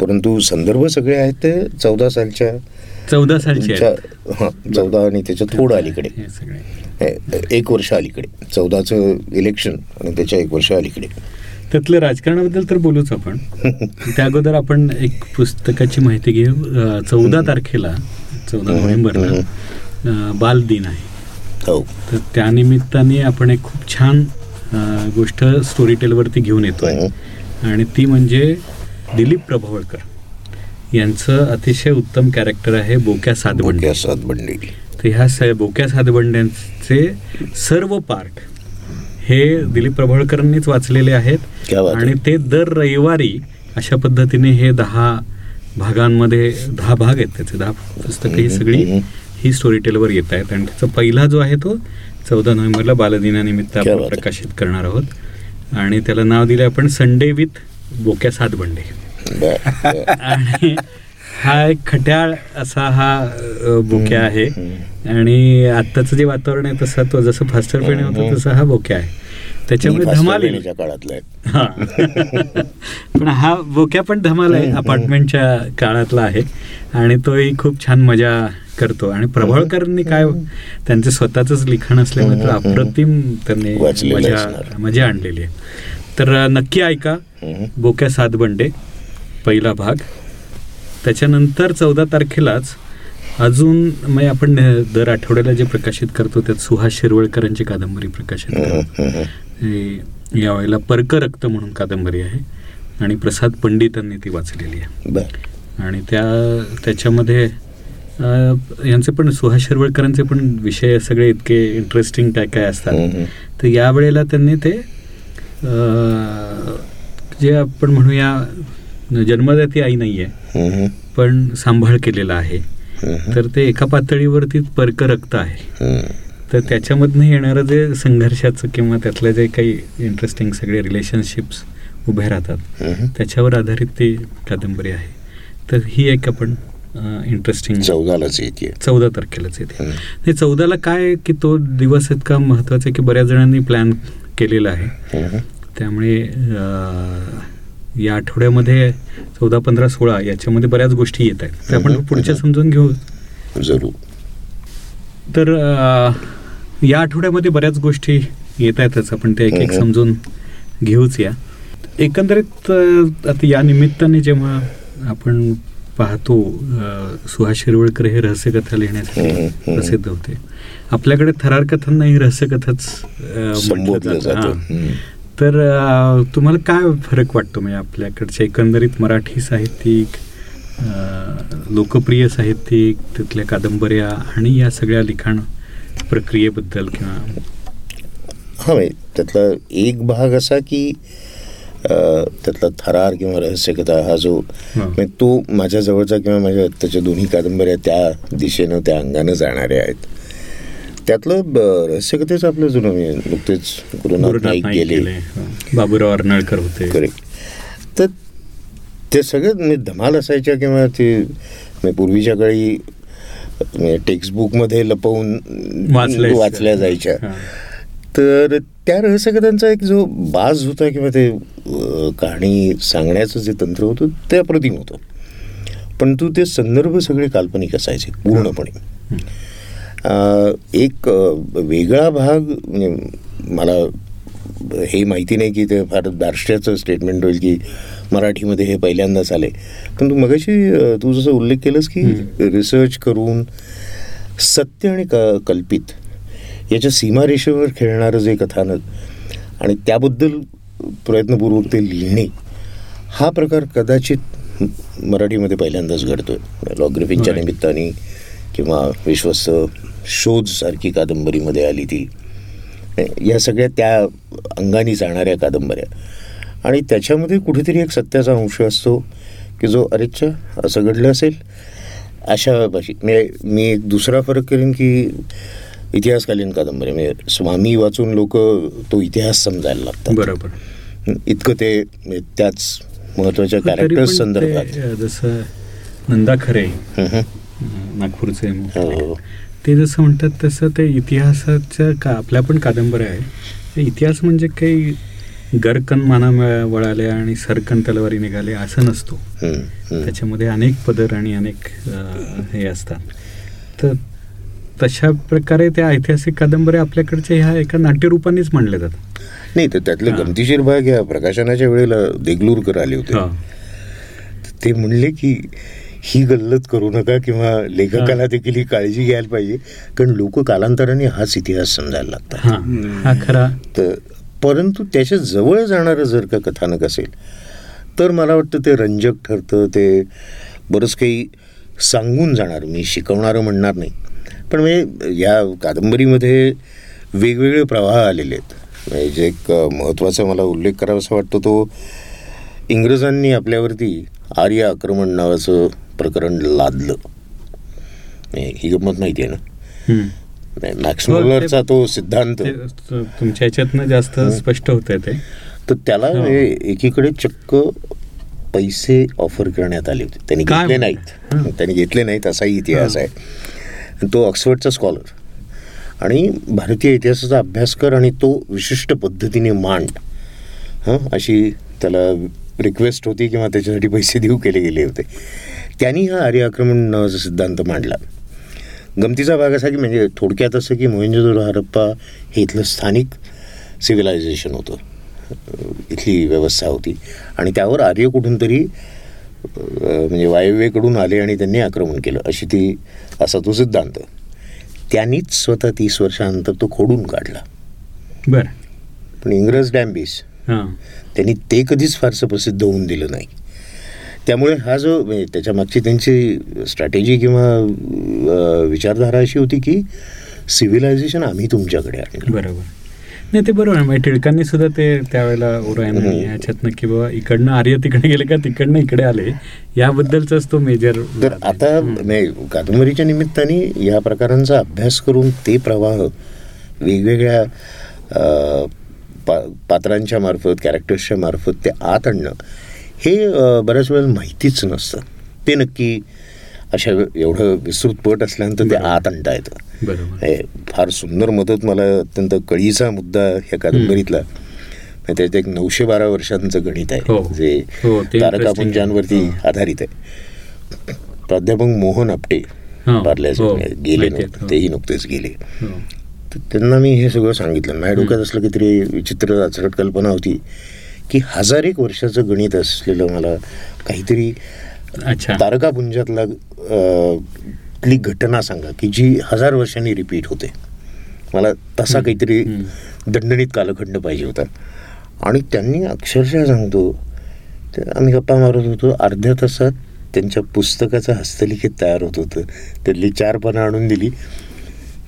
Speaker 3: परंतु संदर्भ सगळे आहेत ते चौदा सालच्या.
Speaker 2: चौदा सालची आहे
Speaker 3: च्या- हां चौदा आणि त्याच्या थोडं अलीकडे. एक वर्ष अलीकडे. चौदाचं इलेक्शन आणि त्याच्या एक वर्ष अलीकडे.
Speaker 2: त्यातलं राजकारणाबद्दल तर बोलूच आपण. त्या अगोदर आपण एक पुस्तकाची माहिती घेऊ. चौदा तारखेला चौदा नोव्हेंबरला
Speaker 3: हम्म.
Speaker 2: अं, बाल दिन आहे.
Speaker 3: हो.
Speaker 2: तर त्यानिमित्ताने आपण एक खूप छान गोष्ट स्टोरी टेलवरती घेऊन येतोय. आणि ती म्हणजे दिलीप प्रभावळकर. यांचं अतिशय उत्तम कॅरेक्टर आहे बोक्या सातबंडे
Speaker 3: बोक्या सात बंडी
Speaker 2: तर ह्या स बोक्या सातबंड्यांचे सर्व पार्ट हे दिलीप प्रभावळकरांनीच वाचलेले आहेत. आणि ते दर रविवारी अशा पद्धतीने हे दहा भागांमध्ये दहा भाग आहेत त्याचे दहा पुस्तकं ही सगळी. ही स्टोरी टेलवर येत आहेत आणि त्याचा पहिला जो आहे तो चौदा नोव्हेंबरला बालदिनानिमित्त आपण. प्रकाशित करणार आहोत आणि त्याला नाव दिले आपण संडे विथ बोक्या सातबंडे
Speaker 3: बर, बर.
Speaker 2: आणि हा एक खट्याळ असा हा बोक्या आहे. आणि आत्ताचं जे वातावरण आहे तसं तो जसं फास्टर पेणे होतं. तसा हा बोक्या आहे त्याच्यामुळे धमाल हा. पण हा बोक्या पण धमाल आहे अपार्टमेंटच्या काळातला आहे आणि तोही खूप छान मजा करतो. आणि प्रभाळकरांनी काय त्यांचं स्वतःच लिखाण असल्यामुळे तर. अप्रतिम त्यांनी मजा. मजा आणलेली आहे. तर नक्की ऐका. बोक्या सातबंडे पहिला भाग. त्याच्यानंतर चौदा तारखेलाच अजून म्हणजे आपण दर आठवड्याला जे प्रकाशित करतो त्यात सुहास शिरवळकरांची कादंबरी प्रकाशित करतो. हे यावेळेला पर्क रक्त म्हणून कादंबरी आहे. आणि प्रसाद पंडितांनी ती वाचलेली आहे. आणि त्या त्याच्यामध्ये यांचे पण सुहास शिरवळकरांचे पण विषय सगळे इतके इंटरेस्टिंग काय काय असतात. तर यावेळेला त्यांनी ते जे आपण म्हणूया जन्मदाती आई नाही आहे पण सांभाळ केलेला आहे. तर ते एका पातळीवरती पर्क रक्त आहे. तर त्याच्यामधनं येणारं जे संघर्षाचं किंवा त्यातलं जे काही इंटरेस्टिंग सगळे रिलेशनशिप्स उभे राहतात. त्याच्यावर आधारित ती कादंबरी आहे तर ही एक आपण इंटरेस्टिंग
Speaker 3: चौदालाच येते
Speaker 2: चौदा तारखेलाच येते. नाही चौदाला काय की तो दिवस इतका महत्त्वाचा आहे की बऱ्याच जणांनी प्लॅन केलेला आहे. त्यामुळे या आठवड्यामध्ये चौदा पंधरा सोळा याच्यामध्ये बऱ्याच गोष्टी येत आहेत. ते आपण. पुढच्या समजून घेऊ.
Speaker 3: जरूर.
Speaker 2: तर या आठवड्यामध्ये बऱ्याच गोष्टी येत आहेतच. आपण ते एक एक. समजून घेऊच या. एकंदरीत आता या निमित्ताने जेव्हा आपण पाहतो सुहास शिरवळकर हे रहस्यकथा लिहिण्यासाठी. प्रसिद्ध होते आपल्याकडे थरार कथांना ही रहस्यकथाच. तर तुम्हाला काय फरक वाटतो म्हणजे आपल्याकडच्या एकंदरीत मराठी साहित्यिक लोकप्रिय साहित्यिक तिथल्या कादंबऱ्या आणि या सगळ्या लिखाण प्रक्रियेबद्दल किंवा
Speaker 3: हा म्हणजे त्यातला एक भाग असा की त्यातला थरार किंवा रहस्यकथा हा जो तो माझ्या जवळचा किंवा माझ्या आत्ताच्या दोन्ही कादंबऱ्या त्या दिशेनं त्या अंगानं जाणाऱ्या आहेत. त्यातलं रहस्यकथेचं आपलं जुनं मी नुकतेच गुरुनाथ नाईक गेले.
Speaker 2: बाबूराव अर्नाळकर होते.
Speaker 3: करेक्ट तर ते सगळं म्हणजे धमाल असायच्या किंवा ते म्हणजे पूर्वीच्या काळी टेक्स्टबुकमध्ये लपवून
Speaker 2: वाचल्या
Speaker 3: जायच्या. तर त्या रहस्यकथांचा एक जो बाज होता किंवा ते कहाणी सांगण्याचं जे तंत्र होतं ते अप्रतिम होतं. पण तू ते संदर्भ सगळे काल्पनिक असायचे पूर्णपणे. एक वेगळा भाग म्हणजे मला हे माहिती नाही की ते फार दार्ष्ट्याचं स्टेटमेंट होईल की मराठीमध्ये हे पहिल्यांदाच आले. पण तू मगाशी तू जसं उल्लेख केलंस की रिसर्च करून सत्य आणि क कल्पित याच्या सीमारेषेवर खेळणारं जे कथानक आणि त्याबद्दल प्रयत्नपूर्वक ते लिहिणे हा प्रकार कदाचित म- मराठीमध्ये पहिल्यांदाच घडतोय. लॉग्रिफिनच्या
Speaker 2: Right.
Speaker 3: निमित्ताने किंवा विश्वस्त शोध सारखी कादंबरीमध्ये आली ती. या सगळ्या त्या अंगाने जाणाऱ्या कादंबऱ्या. आणि त्याच्यामध्ये कुठेतरी एक सत्याचा अंश असतो की जो अरेच्छा असं घडलं असेल? अशा भाषी म्हणजे मी एक दुसरा फरक करेन की इतिहासकालीन कादंबरी म्हणजे स्वामी वाचून लोक तो इतिहास समजायला लागतात.
Speaker 2: बरोबर.
Speaker 3: इतकं ते म्हणजे त्याच महत्त्वाच्या
Speaker 2: ते,
Speaker 3: संदर्भात.
Speaker 2: जसं नंदा खरे नागपूरचे
Speaker 3: हो, हो.
Speaker 2: ते जसं म्हणतात तसं ते इतिहासाच्या का आपल्या पण कादंबऱ्या आहे इतिहास म्हणजे काही गरकन माना वळाल्या आणि सरकन तलवारी निघाले असं नसतो. त्याच्यामध्ये अनेक पदर आणि अनेक हे असतात. तर तशा प्रकारे त्या ऐतिहासिक कादंबऱ्या आपल्याकडच्या ह्या एका नाट्यरूपानेच मांडल्या जातात.
Speaker 3: नाही तर त्यातले. गमतीशीर भाग या प्रकाशनाच्या वेळेला देगलूरकर आले होते. ते म्हणले की ही गल्लत करू नका किंवा लेखकाला देखील ही काळजी घ्यायला पाहिजे. कारण लोक कालांतराने हाच इतिहास समजायला लागतात.
Speaker 2: खरा.
Speaker 3: तर परंतु त्याच्याजवळ जाणारं जर का कथानक असेल तर मला वाटतं ते रंजक ठरतं ते बरंच काही सांगून जाणार. मी शिकवणारं म्हणणार नाही. पण म्हणजे या कादंबरीमध्ये वेगवेगळे प्रवाह आलेले आहेत. म्हणजे जे एक महत्त्वाचा मला उल्लेख करावासा वाटतो तो इंग्रजांनी आपल्यावरती आर्य आक्रमण नावाचं प्रकरण लादलं. ही गंमत माहिती आहे ना. मॅक्स
Speaker 2: ते-
Speaker 3: मुलरचा तो सिद्धांत
Speaker 2: तुमच्या ह्याच्यातनं जास्त स्पष्ट होत आहे ते.
Speaker 3: तर त्याला
Speaker 2: हो.
Speaker 3: एकीकडे चक्क पैसे ऑफर करण्यात आले होते. त्यांनी घेतले? नाहीत. त्यांनी घेतले नाहीत असाही इतिहास. आहे. तो ऑक्सफर्डचा स्कॉलर आणि भारतीय इतिहासाचा अभ्यास कर आणि तो विशिष्ट पद्धतीने मांड हां अशी त्याला रिक्वेस्ट होती किंवा त्याच्यासाठी पैसे देऊ केले गेले होते. त्यांनी हा आर्य आक्रमण नावाचा सिद्धांत मांडला. गमतीचा भाग असा की म्हणजे थोडक्यात असं की मोहिंजोदरो हरप्पा हे इथलं स्थानिक सिव्हिलायझेशन होतं. इथली व्यवस्था होती. आणि त्यावर आर्य कुठून तरी म्हणजे वायव्येकडून आले आणि त्यांनी आक्रमण केलं. अशी ती असा तो सिद्धांत. त्यांनीच स्वतः तीस वर्षानंतर तो खोडून काढला.
Speaker 2: बर.
Speaker 3: पण इंग्रज डॅम्बिस
Speaker 2: हा.
Speaker 3: त्यांनी ते कधीच फारसं प्रसिद्ध होऊन दिलं नाही. त्यामुळे हा जो म्हणजे त्याच्या मागची त्यांची स्ट्रॅटेजी किंवा विचारधारा अशी होती की सिव्हिलायझेशन आम्ही तुमच्याकडे आणलं.
Speaker 2: बरोबर. नाही ते बरोबर आहे. टिळकांनी सुद्धा ते त्यावेळेला ओरायन
Speaker 3: हम्म.
Speaker 2: ह्याच्यातनं की बाबा इकडनं आर्य तिकडे गेले का तिकडनं इकडे आले याबद्दलचाच तो मेजर
Speaker 3: तर आता म्हणजे कादंबरीच्या निमित्ताने या प्रकारांचा अभ्यास करून ते प्रवाह वेगवेगळ्या पा पात्रांच्या मार्फत कॅरेक्टर्सच्या मार्फत ते आत आणणं हे बऱ्याच वेळेला माहितीच नसतं. ते नक्की अशा एवढं विस्तृत पट असल्यानंतर ते. आत आणता येतं. हे फार सुंदर मदत मला अत्यंत कळीचा मुद्दा ह्या कादंबरीतला. म्हणजे त्यात एक नऊशे बारा वर्षांचं गणित
Speaker 2: हो.
Speaker 3: आहे जे
Speaker 2: हो, ते
Speaker 3: तारकापुंजांवरती
Speaker 2: आहे.
Speaker 3: आधारित आहे. प्राध्यापक मोहन आपटे
Speaker 2: हो,
Speaker 3: पार्ल्याचे
Speaker 2: हो,
Speaker 3: गेले
Speaker 2: हो.
Speaker 3: तेही नुकतेच गेले.
Speaker 2: हो.
Speaker 3: तर त्यांना मी हे सगळं सांगितलं. माझ्या डोक्यात असलं काहीतरी विचित्र अचरट कल्पना होती की हजार एक वर्षाचं गणित असलेलं मला काहीतरी तारकापुंजातला तली घटना सांगा की जी हजार वर्षांनी रिपीट होते मला तसा काहीतरी. दणदणीत कालखंड पाहिजे होता आणि त्यांनी अक्षरशः सांगतो ते आम्ही गप्पा मारत होतो अर्ध्या तासात त्यांच्या पुस्तकाचं हस्तलिखित तयार होत होतं त्यातली चार पानं आणून दिली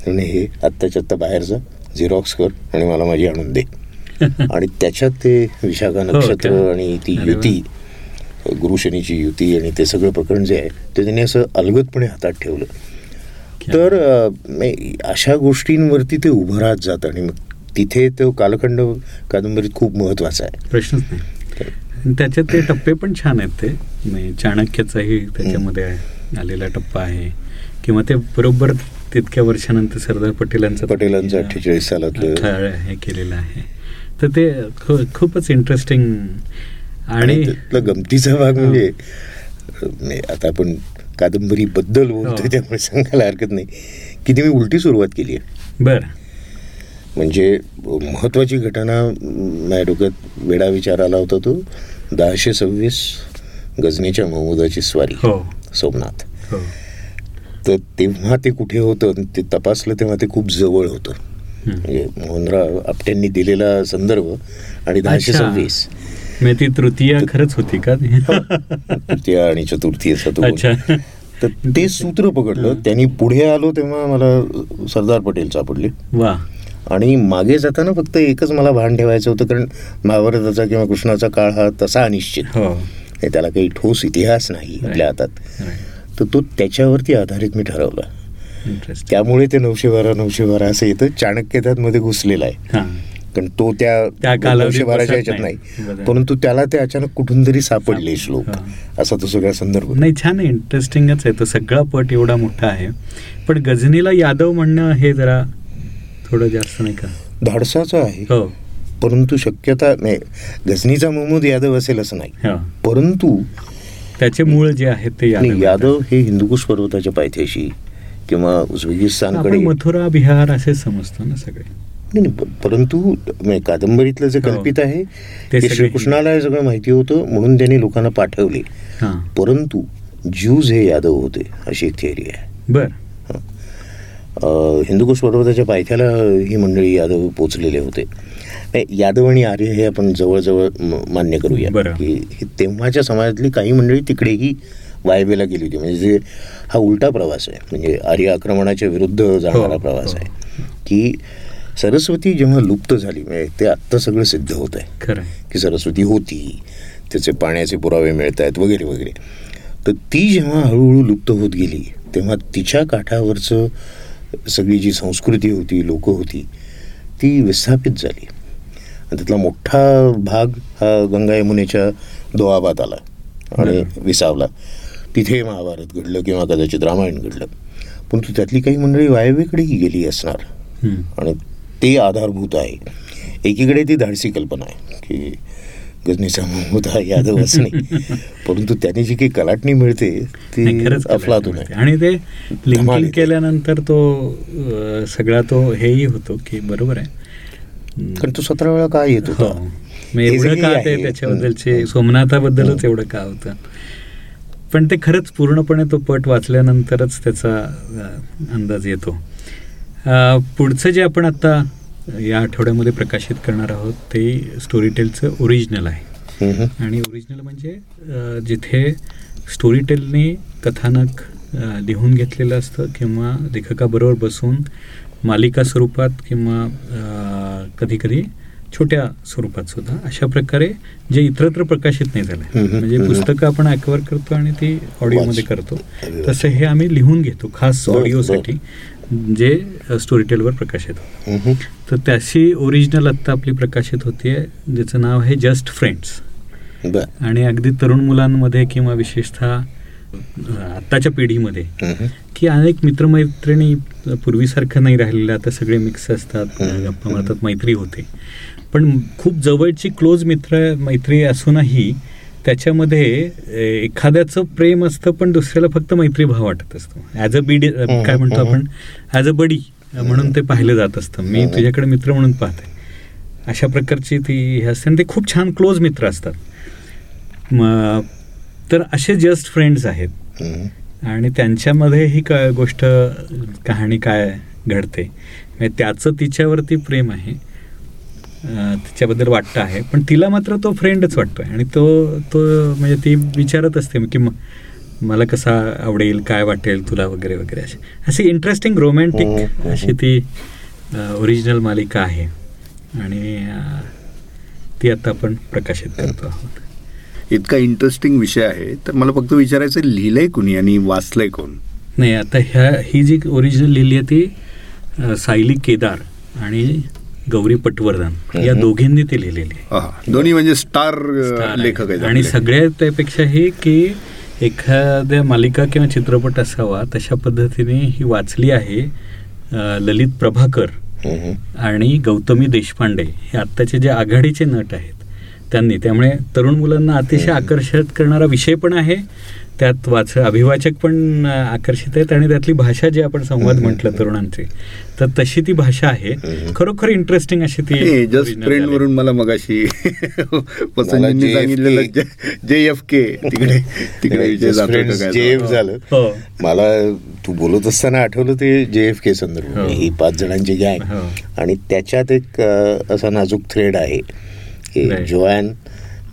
Speaker 3: आणि हे आत्ताच्या आत्ता बाहेर जा झेरॉक्स कर आणि मला माझी आणून दे आणि त्याच्यात ते विशाखा नक्षत्र
Speaker 2: का?
Speaker 3: आणि ती. युती गुरुशनीची युती आणि ते सगळं प्रकरण जे आहे ते त्यांनी असं अलगदपणे हातात ठेवलं. तर अशा गोष्टींवरती ते उभं राहत जातं आणि मग तिथे तो कालखंड कादंबरीत खूप महत्त्वाचा आहे.
Speaker 2: प्रश्नच नाही. त्याच्यात ते टप्पे पण छान आहेत ते. म्हणजे चाणक्याचाही त्याच्यामध्ये आलेला टप्पा आहे. किंवा ते बरोबर तितक्या वर्षानंतर सरदार पटेलांचं
Speaker 3: पटेलांचं अठ्ठेचाळीस सालातलं
Speaker 2: अठरा हे केलेलं आहे. तर ते खूपच इंटरेस्टिंग
Speaker 3: आणि त्यातला गमतीचा भाग. म्हणजे आता आपण कादंबरी बद्दल बोलतोय
Speaker 2: हो.
Speaker 3: त्यामुळे सांगायला हरकत नाही. की ती मी उलटी सुरुवात केली आहे?
Speaker 2: बर.
Speaker 3: म्हणजे महत्वाची घटना माझ्या डोक्यात वेडा विचार आला होता तो. दहाशे सव्वीस गजनीच्या महमूदाची स्वारी
Speaker 2: हो.
Speaker 3: सोमनाथ.
Speaker 2: हो.
Speaker 3: तर तेव्हा ते कुठे होतं ते तपासलं तेव्हा ते खूप जवळ होतं. म्हणजे मोहनराव आपट्यांनी दिलेला संदर्भ आणि दहाशे. सव्वीस.
Speaker 2: म्हणजे ती तृतीया खरंच होती का?
Speaker 3: तृतीय आणि चतुर्थी असं
Speaker 2: अच्छा.
Speaker 3: तर ते सूत्र पकडलं त्यांनी पुढे आलो तेव्हा मला सरदार पटेल सापडले.
Speaker 2: वा.
Speaker 3: आणि मागे जाताना फक्त एकच मला भान ठेवायचं होतं कारण महाभारताचा किंवा कृष्णाचा काळ हा तसा अनिश्चित.
Speaker 2: हो.
Speaker 3: हे त्याला काही ठोस इतिहास नाही आपल्या हातात. तर तो त्याच्यावरती आधारित मी ठरवला. त्यामुळे ते नऊशे बारा नऊशे बारा असं येतं. चाणक्य त्यात मध्ये घुसलेला आहे. कारण तो त्या
Speaker 2: बसत
Speaker 3: ह्याच्यात
Speaker 2: नाही.
Speaker 3: परंतु त्याला ते अचानक कुठून तरी सापडले श्लोक. असा तो सगळा संदर्भ
Speaker 2: नाही छान इंटरेस्टिंगच आहे. तो सगळा पट एवढा मोठा आहे. पण गझनीला यादव म्हणणं हे जरा थोडं जास्त नाही का?
Speaker 3: धाडसाचं आहे.
Speaker 2: हो.
Speaker 3: परंतु शक्यता नाही. गझनीचा महमूद यादव असेल असं नाही. परंतु
Speaker 2: त्याचे मूळ जे आहेत ते यादव
Speaker 3: हे हिंदुकुश पर्वताच्या पायथ्याशी किंवा उझबेकिस्तानकडे
Speaker 2: मथुरा बिहार असे समजतो ना सगळे.
Speaker 3: नाही, परंतु कादंबरीतलं जे
Speaker 2: हो.
Speaker 3: कल्पित आहे
Speaker 2: ते
Speaker 3: श्रीकृष्णाला हे सगळं माहिती होतं म्हणून त्यांनी लोकांना पाठवले.
Speaker 2: हा.
Speaker 3: परंतु ज्यूज हे यादव होते अशी एक थिअरी आहे.
Speaker 2: बर.
Speaker 3: हिंदुकुश पर्वताच्या पायथ्याला ही मंडळी यादव पोचलेले होते. यादव आणि आर्य हे आपण जवळजवळ मान्य करूया. की तेव्हाच्या समाजातली काही मंडळी तिकडेही वायवेला गेली होती. म्हणजे जे हा उलटा प्रवास आहे. म्हणजे आर्य आक्रमणाच्या विरुद्ध जाणारा
Speaker 2: हो,
Speaker 3: प्रवास
Speaker 2: हो.
Speaker 3: आहे. की सरस्वती जेव्हा लुप्त झाली म्हणजे ते आत्ता सगळं सिद्ध होत आहे
Speaker 2: खरं.
Speaker 3: की सरस्वती होती त्याचे पाण्याचे पुरावे मिळत आहेत वगैरे वगैरे तर ती जेव्हा हळूहळू लुप्त होत गेली तेव्हा तिच्या काठावरचं सगळी जी संस्कृती होती लोक होती ती विस्थापित झाली आणि त्यातला मोठा भाग हा गंगा यमुनेच्या दोआबात आला आणि. विसावला तिथे महाभारत घडलं किंवा कदाचित रामायण घडलं परंतु त्यातली काही मंडळी वायव्येकडेही गेली असणार. आणि ते आधारभूत आहे. एकीकडे ती धाडसी कल्पना आहे की गजनीचा महमूद हा यादव असणे. परंतु त्याने जी काही कलाटणी मिळते ती अफलातून आहे.
Speaker 2: आणि ते लिंकिंग. केल्यानंतर तो सगळा तो हेही होतो की बरोबर आहे.
Speaker 3: कारण तो सतरा वेळा काय येत
Speaker 2: हो.
Speaker 3: होता
Speaker 2: एवढं का ते त्याच्याबद्दलचे. सोमनाथाबद्दलच. एवढं का होतं? पण ते खरंच पूर्णपणे तो पट वाचल्यानंतरच त्याचा अंदाज येतो. पुढचं जे आपण आता या आठवड्यामध्ये प्रकाशित करणार आहोत ते स्टोरी टेलचं ओरिजिनल आहे. आणि ओरिजिनल म्हणजे जिथे स्टोरी टेलने कथानक लिहून घेतलेलं असतं किंवा लेखकाबरोबर बसून मालिका स्वरूपात किंवा कधी कधी छोट्या स्वरूपात सुद्धा अशा प्रकारे जे इतरत्र प्रकाशित नाही झालं म्हणजे. पुस्तकं आपण ॲक्वर करतो आणि ती ऑडिओमध्ये. करतो. तसं हे आम्ही लिहून घेतो खास ऑडिओसाठी जे स्टोरी टेलवर प्रकाशित होतं तर त्याची ओरिजिनल आत्ता आपली प्रकाशित होतीये ज्याचं नाव आहे जस्ट फ्रेंड्स आणि अगदी तरुण मुलांमध्ये किंवा विशेषतः आत्ताच्या पिढीमध्ये. की अनेक मित्रमैत्रिणी पूर्वीसारखं नाही राहिलेलं आता सगळे मिक्स असतात. गप्पा मारतात मैत्री होते. पण खूप जवळची क्लोज मित्र मैत्री असूनही त्याच्यामध्ये एखाद्याचं प्रेम असतं पण दुसऱ्याला फक्त मैत्री भाव वाटत असतो. ॲज अ बीडी काय म्हणतो. आपण? ॲज अ बडी म्हणून ते पाहिलं जात असतं. मी. तुझ्याकडे मित्र म्हणून पाहते. अशा प्रकारची ती हे असते. आणि ते खूप छान क्लोज मित्र असतात. म तर असे जस्ट फ्रेंड्स आहेत. आणि त्यांच्यामध्ये ही का गोष्ट कहाणी काय घडते? म्हणजे त्याचं तिच्यावरती प्रेम आहे. तिच्याबद्दल वाटतं आहे. पण तिला मात्र तो फ्रेंडच वाटतोय. आणि तो तो म्हणजे ती विचारत असते की मला कसा आवडेल काय वाटेल तुला वगैरे वगैरे अशी. अशी इंटरेस्टिंग रोमॅन्टिक
Speaker 3: हम्म.
Speaker 2: अशी ती ओरिजिनल मालिका आहे. आणि ती आता आपण प्रकाशित करतो आहोत.
Speaker 1: इतका इंटरेस्टिंग विषय आहे. तर मला फक्त विचारायचं लिहिलंय कुणी आणि वाचलंय कोण?
Speaker 2: नाही आता ह्या ही जी ओरिजिनल लिहिली आहे ती सायली केदार आणि गौरी पटवर्धन या. दोघींनी ती लिहिलेली.
Speaker 1: दोन्ही म्हणजे स्टार. लेखक आहेत
Speaker 2: आणि. सगळ्यात त्यापेक्षा हे की एखाद्या मालिका किंवा चित्रपट असावा तशा पद्धतीने ही वाचली आहे ललित प्रभाकर. आणि गौतमी देशपांडे हे आत्ताचे जे आघाडीचे नट आहेत त्यांनी त्यामुळे तरुण मुलांना अतिशय आकर्षित करणारा विषय पण आहे त्यात वाच अभिवाचक पण आकर्षित आहेत आणि त्यातली भाषा जी आपण संवाद. म्हटलं तरुणांची तर तशी ती भाषा आहे. खरोखर इंटरेस्टिंग अशी ती
Speaker 1: जस्ट फ्रेंड. वरून मला मगाशी पसंतींनी. सांगितलेलं जे एफ के तिकडे तिकडे
Speaker 3: JF
Speaker 1: काय
Speaker 3: झालं
Speaker 2: हो
Speaker 3: मला तू बोलत असताना आठवलं ते जे एफ के संदर्भ
Speaker 2: हो.
Speaker 3: ही पाच जणांची गँग
Speaker 2: हो.
Speaker 3: आणि त्याच्यात एक असा नाजूक थ्रेड आहे की
Speaker 2: Right.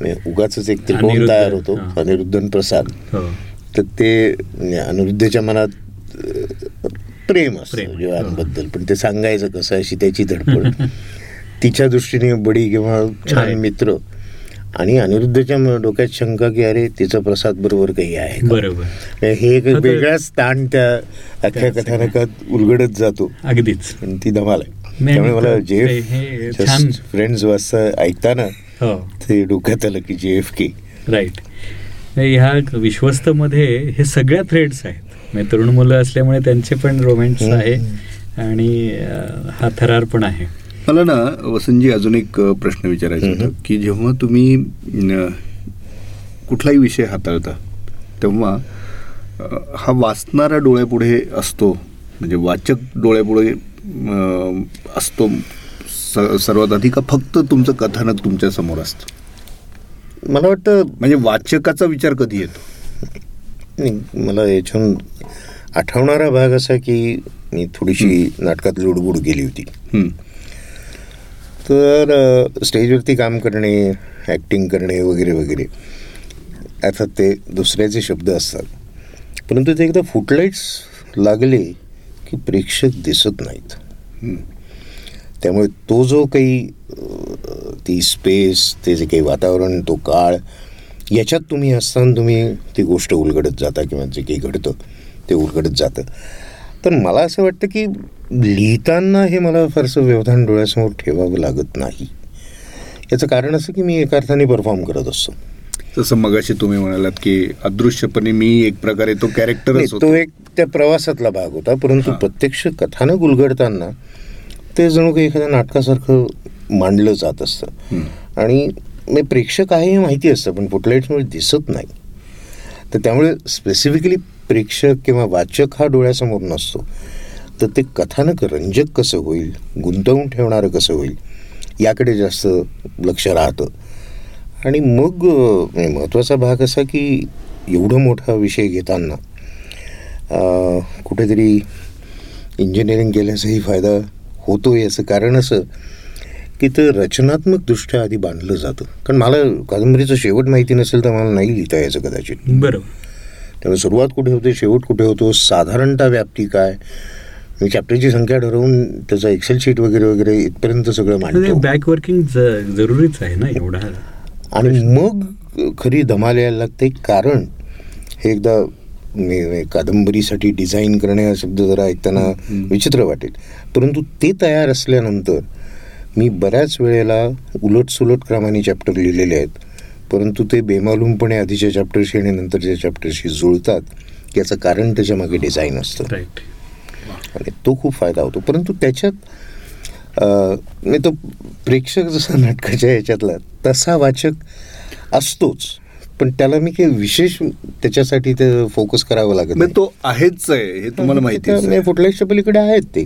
Speaker 3: उगाच एक त्रिकोण तयार होतो
Speaker 2: हा.
Speaker 3: अनिरुद्धन प्रसाद.
Speaker 2: हो.
Speaker 3: तर ते म्हणजे अनिरुद्धच्या मनात प्रेम असतं
Speaker 2: प्रेम,
Speaker 3: जोयानबद्दल पण ते सांगायचं कसं अशी त्याची धडपड. तिच्या दृष्टीने बडी किंवा छान. मित्र. आणि अनिरुद्धच्या डोक्यात शंका की अरे तिचा प्रसाद बरोबर काही आहे?
Speaker 2: बरोबर.
Speaker 3: हे एक
Speaker 2: हा,
Speaker 3: वेगळाच ताण त्या अख्ख्या
Speaker 2: त्या
Speaker 3: कथानकात उलगडत जातो.
Speaker 2: अगदीच.
Speaker 3: आणि ती धमाल आहे. त्यामुळे मला जे
Speaker 2: हे छान.
Speaker 3: फ्रेंड्स वाचता ऐकताना
Speaker 2: हो
Speaker 3: ते डोक्यात आलं की जे एफ के
Speaker 2: राईट ह्या विश्वस्तमध्ये हे सगळ्या थ्रेड्स आहेत म्हणजे तरुण मुलं असल्यामुळे त्यांचे पण रोमॅन्स. आहे आणि हा थरार पण आहे
Speaker 1: मला ना वसंतजी अजून एक प्रश्न विचारायचा होता. की जेव्हा तुम्ही कुठलाही विषय हाताळता तेव्हा हा वाचणारा डोळ्यापुढे असतो म्हणजे वाचक डोळ्यापुढे असतो. स- सर्वात आधी का फक्त तुमचं कथानक तुमच्यासमोर असतं.
Speaker 3: मला वाटतं
Speaker 1: म्हणजे वाचकाचा विचार कधी येतो?
Speaker 3: नाही, मला याच्याहून आठवणारा भाग असा की मी थोडीशी नाटकात लुडबुड केली होती. तर स्टेजवरती काम करणे ॲक्टिंग करणे वगैरे वगैरे. अर्थात ते दुसऱ्याचे शब्द असतात. परंतु ते एकदा फुटलाईट्स लागले की प्रेक्षक दिसत नाहीत. त्यामुळे तो जो काही ती स्पेस ते जे काही वातावरण तो काळ याच्यात तुम्ही असताना तुम्ही ती गोष्ट उलगडत जाता किंवा जे काही घडतं ते उलगडत जातं. तर मला असं वाटतं की लिहिताना हे मला फारसं व्यवधान डोळ्यासमोर ठेवावं लागत नाही. याचं कारण असं की मी एका अर्थाने परफॉर्म करत असतो.
Speaker 1: जसं मगाशी तुम्ही म्हणालात की अदृश्यपणे मी एक प्रकारे तो
Speaker 3: नाही,
Speaker 1: कॅरेक्टरच
Speaker 3: तो एक त्या प्रवासातला भाग होता परंतु. प्रत्यक्ष कथानक उलगडताना ते जणू काही एखाद्या नाटकासारखं मांडलं जात असतं. आणि मी प्रेक्षक आहे हे माहिती असतं पण फुटलाईट्समुळे दिसत नाही. तर त्यामुळे स्पेसिफिकली प्रेक्षक किंवा वाचक हा डोळ्यासमोर नसतो. तर ते कथानक रंजक कसं होईल गुंतवून ठेवणारं कसं होईल याकडे जास्त लक्ष राहतं. आणि मग म्हणजे महत्त्वाचा भाग असा की एवढं मोठा विषय घेताना कुठेतरी इंजिनिअरिंग केल्याचाही फायदा होतो याचं कारण असं की ते रचनात्मकदृष्ट्या आधी बांधलं जातं. कारण मला कादंबरीचं शेवट माहिती नसेल तर मला नाही लिहिता यायचं कदाचित.
Speaker 2: बरोबर.
Speaker 3: त्यामुळे सुरुवात कुठे होते शेवट कुठे होतो साधारणतः व्याप्ती काय? मी चॅप्टरची संख्या ठरवून त्याचा एक्सेल शीट वगैरे वगैरे इथपर्यंत सगळं मांडतो.
Speaker 2: बॅक वर्किंग जरुरीच आहे ना एवढा?
Speaker 3: आणि मग खरी धमाल यायला लागते. कारण हे एकदा कादंबरीसाठी डिझाईन करणे हा शब्द जरा ऐकताना. विचित्र वाटेल. परंतु ते तयार असल्यानंतर मी बऱ्याच वेळेला उलटसुलट क्रमाने चॅप्टर लिहिलेले आहेत. परंतु ते बेमालूमपणे आधीच्या चॅप्टरशी आणि नंतरच्या चॅप्टरशी जुळतात. याचं कारण त्याच्यामागे डिझाईन असतं. आणि तो खूप फायदा होतो. परंतु त्याच्यात मी तो प्रेक्षक जसा नाटकाच्या याच्यातला तसा वाचक असतोच. पण त्याला मी काही विशेष त्याच्यासाठी ते फोकस करावं लागत नाही.
Speaker 1: तो आहेच आहे हे तुम्हाला माहिती
Speaker 3: नाही, कुठल्याच्या पलीकडे आहेत ते.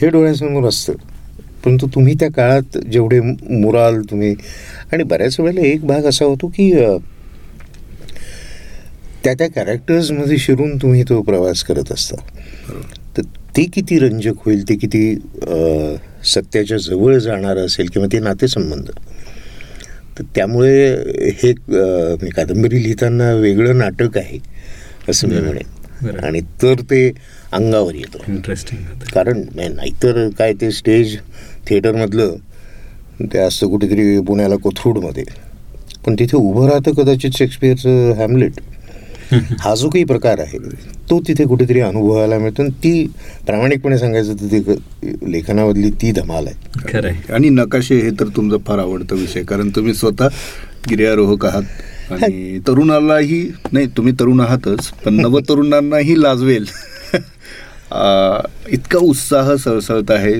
Speaker 3: हे डोळ्यासमोर असतं. परंतु तुम्ही त्या काळात जेवढे मुराल तुम्ही आणि बऱ्याच वेळेला एक भाग असा होतो की त्या त्या कॅरेक्टर्समध्ये शिरून तुम्ही तो प्रवास करत असता. ते किती रंजक होईल ते किती सत्याच्या जवळ जाणार असेल किंवा ते नातेसंबंध. तर त्यामुळे हे कादंबरी लिहिताना वेगळं नाटक आहे असं मी म्हणेन. आणि तर ते अंगावर येतं.
Speaker 2: इंटरेस्टिंग
Speaker 3: कारण नाही- नाहीतर काय ते स्टेज थिएटरमधलं ते असतं कुठेतरी पुण्याला कोथरूडमध्ये. पण तिथे उभं राहतं कदाचित शेक्सपियरचं हॅमलेट हा जो काही प्रकार आहे तो तिथे कुठेतरी अनुभवायला मिळतो आणि ती प्रामाणिकपणे सांगायचं तर ती लेखनामधली ती धमाल आहे.
Speaker 2: खरं आहे
Speaker 1: आणि नकाशे हे तर तुमचा फार आवडता विषय कारण तुम्ही स्वतः गिर्यारोहक आहात आणि तरुणालाही नाही तुम्ही तरुण आहातच पण नवतरुणांनाही लाजवेल. आ, इतका उत्साह सळसळत आहे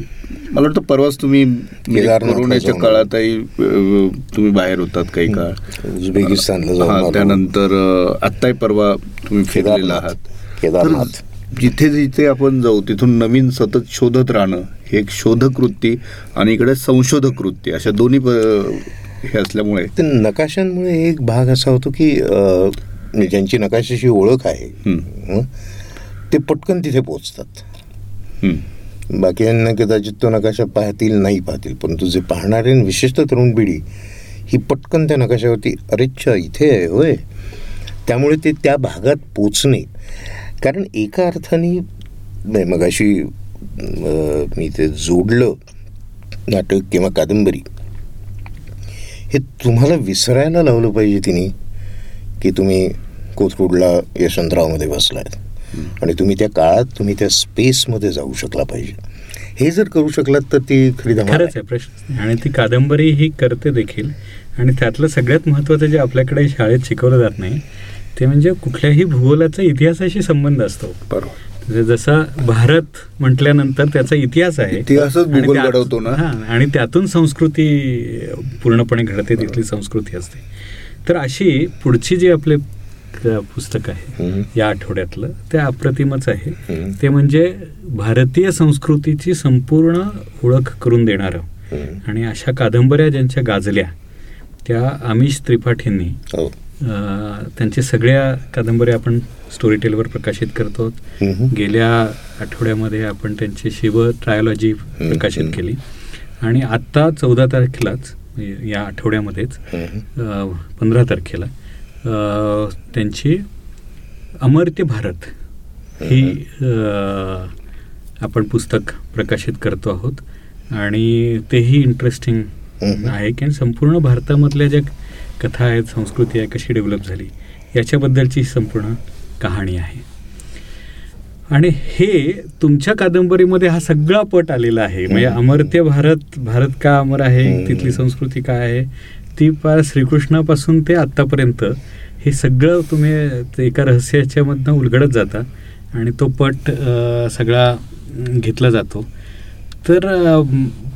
Speaker 1: मला वाटतं परवाच तुम्ही म्हणजे कोरोनाच्या काळातही तुम्ही बाहेर होतात काही काळ
Speaker 3: उझबेकिस्तानला.
Speaker 1: त्यानंतर आत्ताही परवा तुम्ही फिरलेला. आहात
Speaker 3: केदारनाथ.
Speaker 1: जिथे जिथे आपण जाऊ तिथून नवीन सतत शोधत राहणं हे एक शोधक वृत्ती आणि इकडे संशोधक वृत्ती अशा दोन्ही हे असल्यामुळे
Speaker 3: तर नकाशांमुळे एक भाग असा होतो की ज्यांची नकाशाशी ओळख आहे ते पटकन तिथे पोचतात. बाकीयांना कदाचित तो नकाशा पाहतील नाही पाहतील परंतु जे पाहणारे विशेषतः तरुण पिढी ही पटकन त्या नकाशावरती अरेच्छा इथे आहे होय. त्यामुळे ते त्या भागात पोचणे कारण एका अर्थाने नाही मग अशी मी ते जोडलं नाटक किंवा कादंबरी. हे तुम्हाला विसरायला लावलं पाहिजे तिने की तुम्ही कोथरूडला यशवंतरावमध्ये बसलायत. आणि तुम्ही त्या काळात तुम्ही त्या स्पेसमध्ये जाऊ शकला पाहिजे. हे जर करू शकलात तर ती खरी
Speaker 2: खरंच
Speaker 3: आहे.
Speaker 2: प्रश्न आणि ती कादंबरी ही करते देखील. आणि त्यातलं सगळ्यात महत्त्वाचं जे आपल्याकडे शाळेत शिकवलं जात नाही ते म्हणजे कुठल्याही भूगोलाचा इतिहासाशी संबंध असतो.
Speaker 1: बरोबर.
Speaker 2: म्हणजे जसा भारत म्हटल्यानंतर त्याचा इतिहास आहे.
Speaker 1: इतिहासच
Speaker 2: आणि
Speaker 1: भूगोल घडवतो ना.
Speaker 2: हा, आणि त्यातून संस्कृती पूर्णपणे घडते तिथली संस्कृती असते. तर अशी पुढची जी आपले पुस्तक आहे. या आठवड्यातलं ते अप्रतिमच आहे. ते म्हणजे भारतीय संस्कृतीची संपूर्ण ओळख करून देणारं. आणि अशा कादंबऱ्या ज्यांच्या गाजल्या त्या आमिष त्रिपाठींनी
Speaker 3: हो
Speaker 2: अं, त्यांच्या सगळ्या कादंबऱ्या आपण स्टोरी टेलवर प्रकाशित करतो. गेल्या आठवड्यामध्ये आपण त्यांची शिव ट्रायोलॉजी प्रकाशित. केली आणि आत्ता चौदा तारखेलाच या आठवड्यामध्येच. पंधरा तारखेला त्यांची अमर्त्य भारत ही आपण पुस्तक प्रकाशित करतो आहोत आणि तेही इंटरेस्टिंग. आहे की संपूर्ण भारतामधल्या ज्या कथा आहेत संस्कृती आहे कशी डेव्हलप झाली याच्याबद्दलची संपूर्ण कहाणी आहे आणि हे तुमच्या कादंबरीमध्ये हा सगळा पट आलेला आहे म्हणजे. अमर्त्य भारत भारत का अमर आहे. तिथली संस्कृती काय आहे ती पार श्रीकृष्णापासून ते आत्तापर्यंत हे सगळं तुम्ही एका रहस्याच्या मधनं उलगडत जाता आणि तो पट सगळा घेतला जातो तर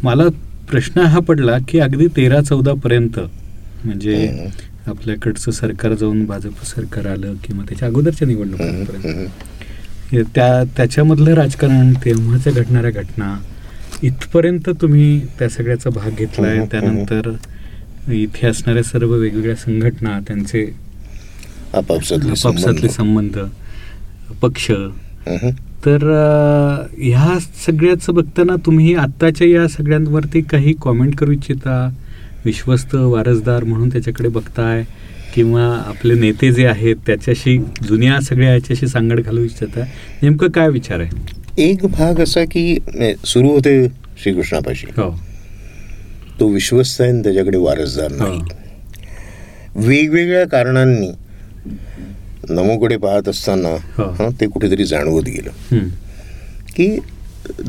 Speaker 2: मला प्रश्न हा पडला की अगदी तेरा चौदापर्यंत म्हणजे. आपल्याकडचं सरकार जाऊन भाजप सरकार आलं किंवा त्याच्या अगोदरच्या. निवडणुकांपर्यंत त्या त्याच्यामधलं राजकारण तेव्हाच्या घडणाऱ्या घटना इथपर्यंत तुम्ही त्या सगळ्याचा भाग घेतलाय त्यानंतर इथे असणाऱ्या सर्व वेगवेगळ्या संघटना त्यांचे
Speaker 3: आपापसातले संबंध.
Speaker 2: पक्ष. तर ह्या सगळ्याचं बघताना तुम्ही आत्ताच्या या सगळ्यांवरती काही कॉमेंट करू इच्छिता? विश्वस्त वारसदार म्हणून त्याच्याकडे बघताय? किंवा आपले नेते जे आहेत त्याच्याशी जुन्या सगळ्या याच्याशी सांगड घालू इच्छिता? नेमकं काय विचार आहे?
Speaker 3: एक भाग असा की सुरू होते श्रीकृष्णापाशी.
Speaker 2: हो.
Speaker 3: तो विश्वस्त आहे आणि त्याच्याकडे वारसदार नाही. वेगवेगळ्या कारणांनी नमोकडे पाहत असताना ते कुठेतरी जाणवत गेलं. की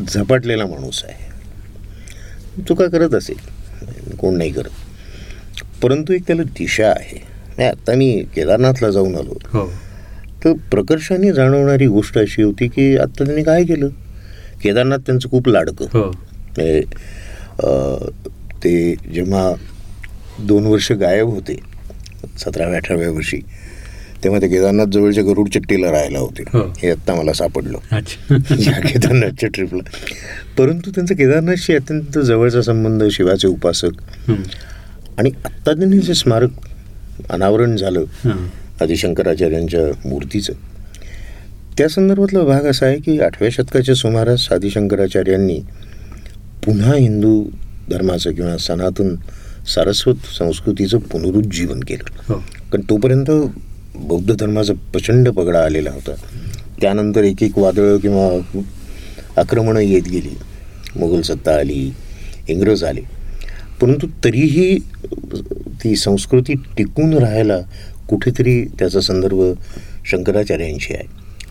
Speaker 3: झपाटलेला माणूस आहे. चुका करत असेल? कोण नाही करत. परंतु एक त्याला दिशा आहे. नाही आता मी केदारनाथला जाऊन आलो.
Speaker 2: हो.
Speaker 3: तर प्रकर्षाने जाणवणारी गोष्ट अशी होती की आत्ता त्यांनी काय केलं? केदारनाथ त्यांचं खूप लाडकं.
Speaker 2: हो.
Speaker 3: म्हणजे ते जेव्हा दोन वर्ष गायब होते सतराव्या अठराव्या वर्षी तेव्हा ते केदारनाथ जवळच्या गरुड चट्टीला राहायला होते
Speaker 2: हो.
Speaker 3: हे आत्ता मला सापडलं या केदारनाथच्या ट्रिपला परंतु त्यांचा केदारनाथशी अत्यंत जवळचा संबंध शिवाचे उपासक. आणि आत्ता त्यांनी जे स्मारक अनावरण झालं. आदिशंकराचार्यांच्या मूर्तीचं त्या संदर्भातला भाग असा आहे की आठव्या शतकाच्या सुमारास आदिशंकराचार्यांनी पुन्हा हिंदू धर्माचं किंवा सनातन सारस्वत संस्कृतीचं पुनरुज्जीवन केलं.
Speaker 2: हो.
Speaker 3: कारण तोपर्यंत बौद्ध धर्माचा प्रचंड पगडा आलेला होता. त्यानंतर एक एक वादळं किंवा आक्रमणं येत गेली. मुघल सत्ता आली इंग्रज आले. परंतु तरीही ती संस्कृती टिकून राहायला कुठेतरी त्याचा संदर्भ शंकराचार्यांशी आहे.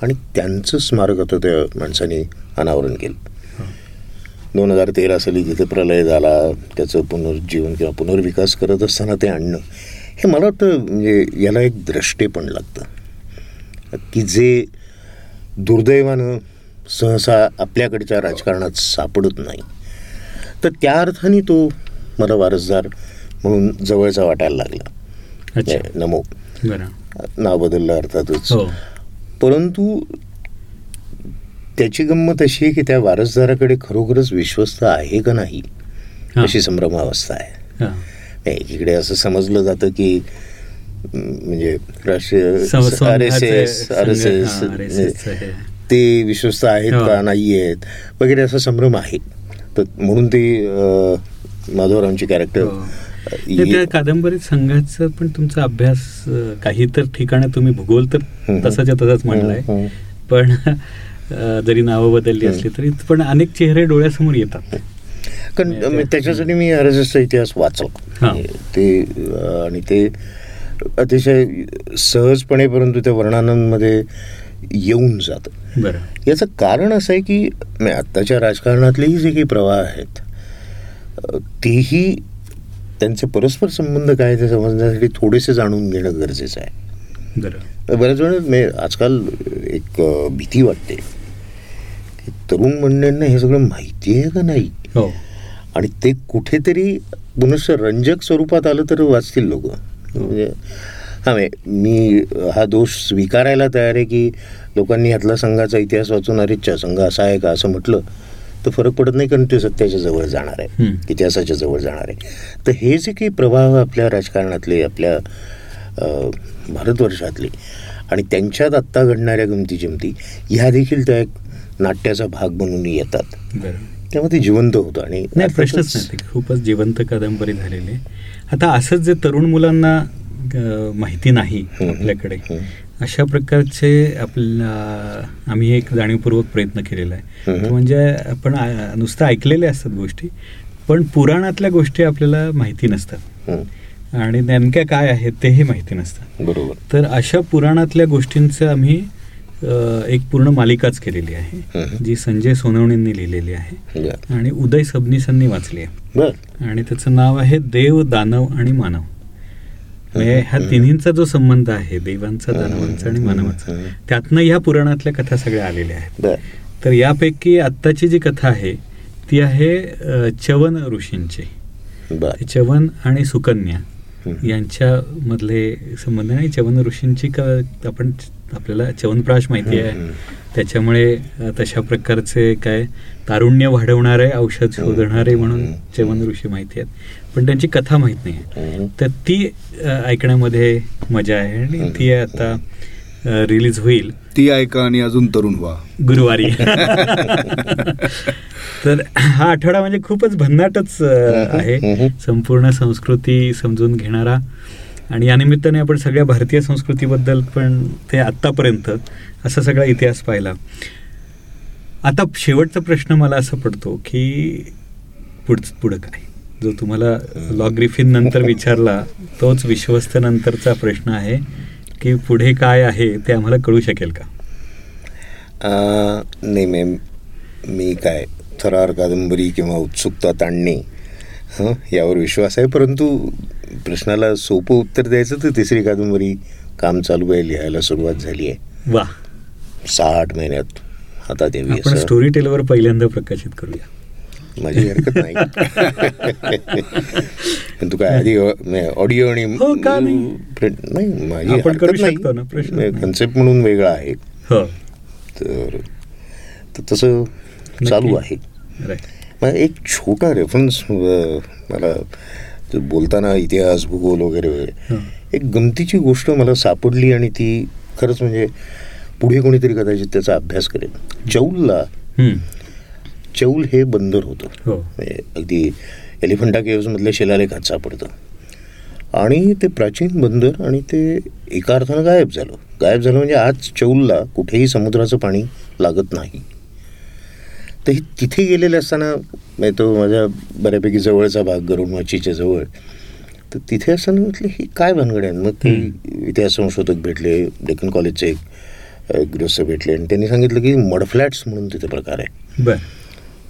Speaker 3: आणि त्यांचं स्मारक आता त्या माणसाने अनावरण केलं. दोन हजार तेरा साली जिथे प्रलय झाला त्याचं पुनरुज्जीवन किंवा पुनर्विकास करत असताना ते आणणं हे मला वाटतं म्हणजे याला एक द्रष्टेपण लागतं. की जे दुर्दैवानं सहसा आपल्याकडच्या राजकारणात सापडत नाही तर त्या अर्थाने तो मला वारसदार म्हणून जवळचा वाटायला लागला.
Speaker 2: अच्छा.
Speaker 3: नमो. नाव बदललं अर्थातच.
Speaker 2: हो.
Speaker 3: परंतु त्याची गंमत अशी आहे की त्या वारसदाराकडे खरोखरच विश्वस्त आहे का नाही. अशी संभ्रमावस्था आहे. एकीकडे असं समजलं जातं की म्हणजे राष्ट्रीय R S S R S S. ते विश्वस्त आहेत
Speaker 2: हो.
Speaker 3: का नाही आहेत वगैरे असा संभ्रम आहे तर म्हणून ते माधवरावांची कॅरेक्टर
Speaker 2: हो. त्या कादंबरीत संघाचा पण तुमचा अभ्यास काही तर ठिकाणी तुम्ही भूगोल तर. तसाच्या तसाच मांडलाय
Speaker 3: हम्म.
Speaker 2: पण जरी नावं बदलली असली तरी पण अनेक चेहरे डोळ्यासमोर येतात.
Speaker 3: कारण
Speaker 2: म्हणजे
Speaker 3: त्याच्यासाठी मी आर एस एसचा इतिहास वाचला.
Speaker 2: हां.
Speaker 3: ते आणि ते अतिशय सहजपणे परंतु त्या वर्णनांमध्ये येऊन जातं.
Speaker 2: बरं.
Speaker 3: याचं कारण असं आहे की म्हणजे आत्ताच्या राजकारणातलेही जे काही प्रवाह आहेत तेही त्यांचे परस्पर संबंध काय ते समजण्यासाठी थोडेसे जाणून घेणं गरजेचं आहे. बऱ्याच वेळा आजकाल एक भीती वाटते. की तरुण मंडळींना हे सगळं माहिती आहे का नाही?
Speaker 2: हो.
Speaker 3: आणि ते कुठेतरी पुनश्च रंजक स्वरूपात आलं तर वाचतील लोक. म्हणजे हा मी हा दोष स्वीकारायला तयार आहे की लोकांनी ह्यातला संघाचा इतिहास वाचून अरे च्या संघ असा आहे का? असं म्हटलं तर फरक पडत नाही कारण ते सत्याच्या जवळ जाणार आहे. इतिहासाच्या जवळ जाणार आहे. तर हे जे काही प्रभाव आपल्या राजकारणातले आपल्या भारतवर्षातले. आणि त्यांच्यात आत्ता घडणाऱ्या गमती जमती ह्या देखील त्या एक नाट्याचा भाग बनून येतात. त्यामुळे ते जिवंत होतं आणि
Speaker 2: नाही प्रश्नच नाही खूपच जिवंत कादंबरी झालेली आता असंच जे तरुण मुलांना माहिती नाही. आपल्याकडे. अशा प्रकारचे आपला आम्ही एक जाणीवपूर्वक प्रयत्न केलेला आहे. म्हणजे आपण नुसतं ऐकलेल्या असतात गोष्टी पण पुराणातल्या गोष्टी आपल्याला माहिती नसतात. आणि नेमक्या काय आहेत तेही माहिती नसतात
Speaker 3: बरोबर.
Speaker 2: तर अशा पुराणातल्या गोष्टींचं आम्ही एक पूर्ण मालिकाच केलेली आहे. जी संजय सोनवणेंनी लिहिलेली आहे. आणि उदय सबनीसांनी वाचली आहे. आणि त्याचं नाव आहे देव दानव आणि मानव. म्हणजे ह्या तिन्हींचा जो संबंध आहे देवांचा दानवांचा आणि मानवाचा. त्यातनं ह्या पुराणातल्या कथा सगळ्या आलेल्या आहेत. तर यापैकी आत्ताची जी कथा आहे ती आहे अ, च्यवन ऋषींची. च्यवन आणि सुकन्या. यांच्यामधले संबंध आणि च्यवन ऋषींची क आपण आपल्याला च्यवनप्राश माहिती आहे. त्याच्यामुळे तशा प्रकारचे काय तारुण्य वाढवणारे औषध शोधणारे म्हणून. च्यवन ऋषी माहिती आहेत. पण त्यांची कथा माहीत नाही आहे. तर ती ऐकण्यामध्ये मजा आहे. आणि ती आता रिलीज होईल.
Speaker 1: ती ऐका आणि अजून तरुण व्हा.
Speaker 2: गुरुवारी. तर हा आठवडा म्हणजे खूपच भन्नाटच आहे. संपूर्ण संस्कृती समजून घेणारा. आणि या निमित्ताने आपण सगळ्या भारतीय संस्कृतीबद्दल पण ते आत्तापर्यंत असा सगळा इतिहास पाहिला. आता शेवटचा प्रश्न मला असा पडतो की पुढ पुढं काय? जो तुम्हाला लॉ ग्रिफिन नंतर विचारला तोच विश्वस्त नंतरचा प्रश्न आहे. की पुढे काय आहे ते आम्हाला कळू शकेल का?
Speaker 3: नाही मॅम मी काय थरार कादंबरी किंवा उत्सुकता ताणणे हं यावर विश्वास आहे. परंतु प्रश्नाला सोपं उत्तर द्यायचं तर तिसरी कादंबरी काम चालू आहे लिहायला सुरुवात झाली आहे.
Speaker 2: वा
Speaker 3: सहा आठ महिन्यात हातात
Speaker 2: स्टोरी टेलवर पहिल्यांदा प्रकाशित करूया.
Speaker 3: माझी हरकत नाही पण तू काय आधी ऑडिओ आणि
Speaker 2: नाही?
Speaker 3: माझी हरकत
Speaker 2: नाही.
Speaker 3: कन्सेप्ट म्हणून वेगळा आहे
Speaker 2: हो
Speaker 3: तर तसं चालू आहे एक छोटा रेफरन्स मला बोलताना इतिहास भूगोल वगैरे वगैरे. एक गमतीची गोष्ट मला सापडली आणि ती खरंच म्हणजे पुढे कोणीतरी कदाचित त्याचा अभ्यास करेल चौलला. चौल हे बंदर होतं.
Speaker 2: हो.
Speaker 3: म्हणजे अगदी एलिफंटा केव्समधल्या शिलालेखात सापडतं आणि ते प्राचीन बंदर आणि ते एका अर्थानं गायब झालं. गायब झालं म्हणजे आज चौलला कुठेही समुद्राचं पाणी लागत नाही. तर हे तिथे गेलेले असताना म्हणजे तो माझ्या बऱ्यापैकी जवळचा भाग गरुडमाचीच्या जवळ तर तिथे असताना म्हटलं ही काय भानगड आहे? मग ते इतिहास संशोधक भेटले डेक्कन कॉलेजचे एक गृहस्थ भेटले आणि त्यांनी सांगितलं की मडफ्लॅट्स म्हणून तिथे प्रकार आहे.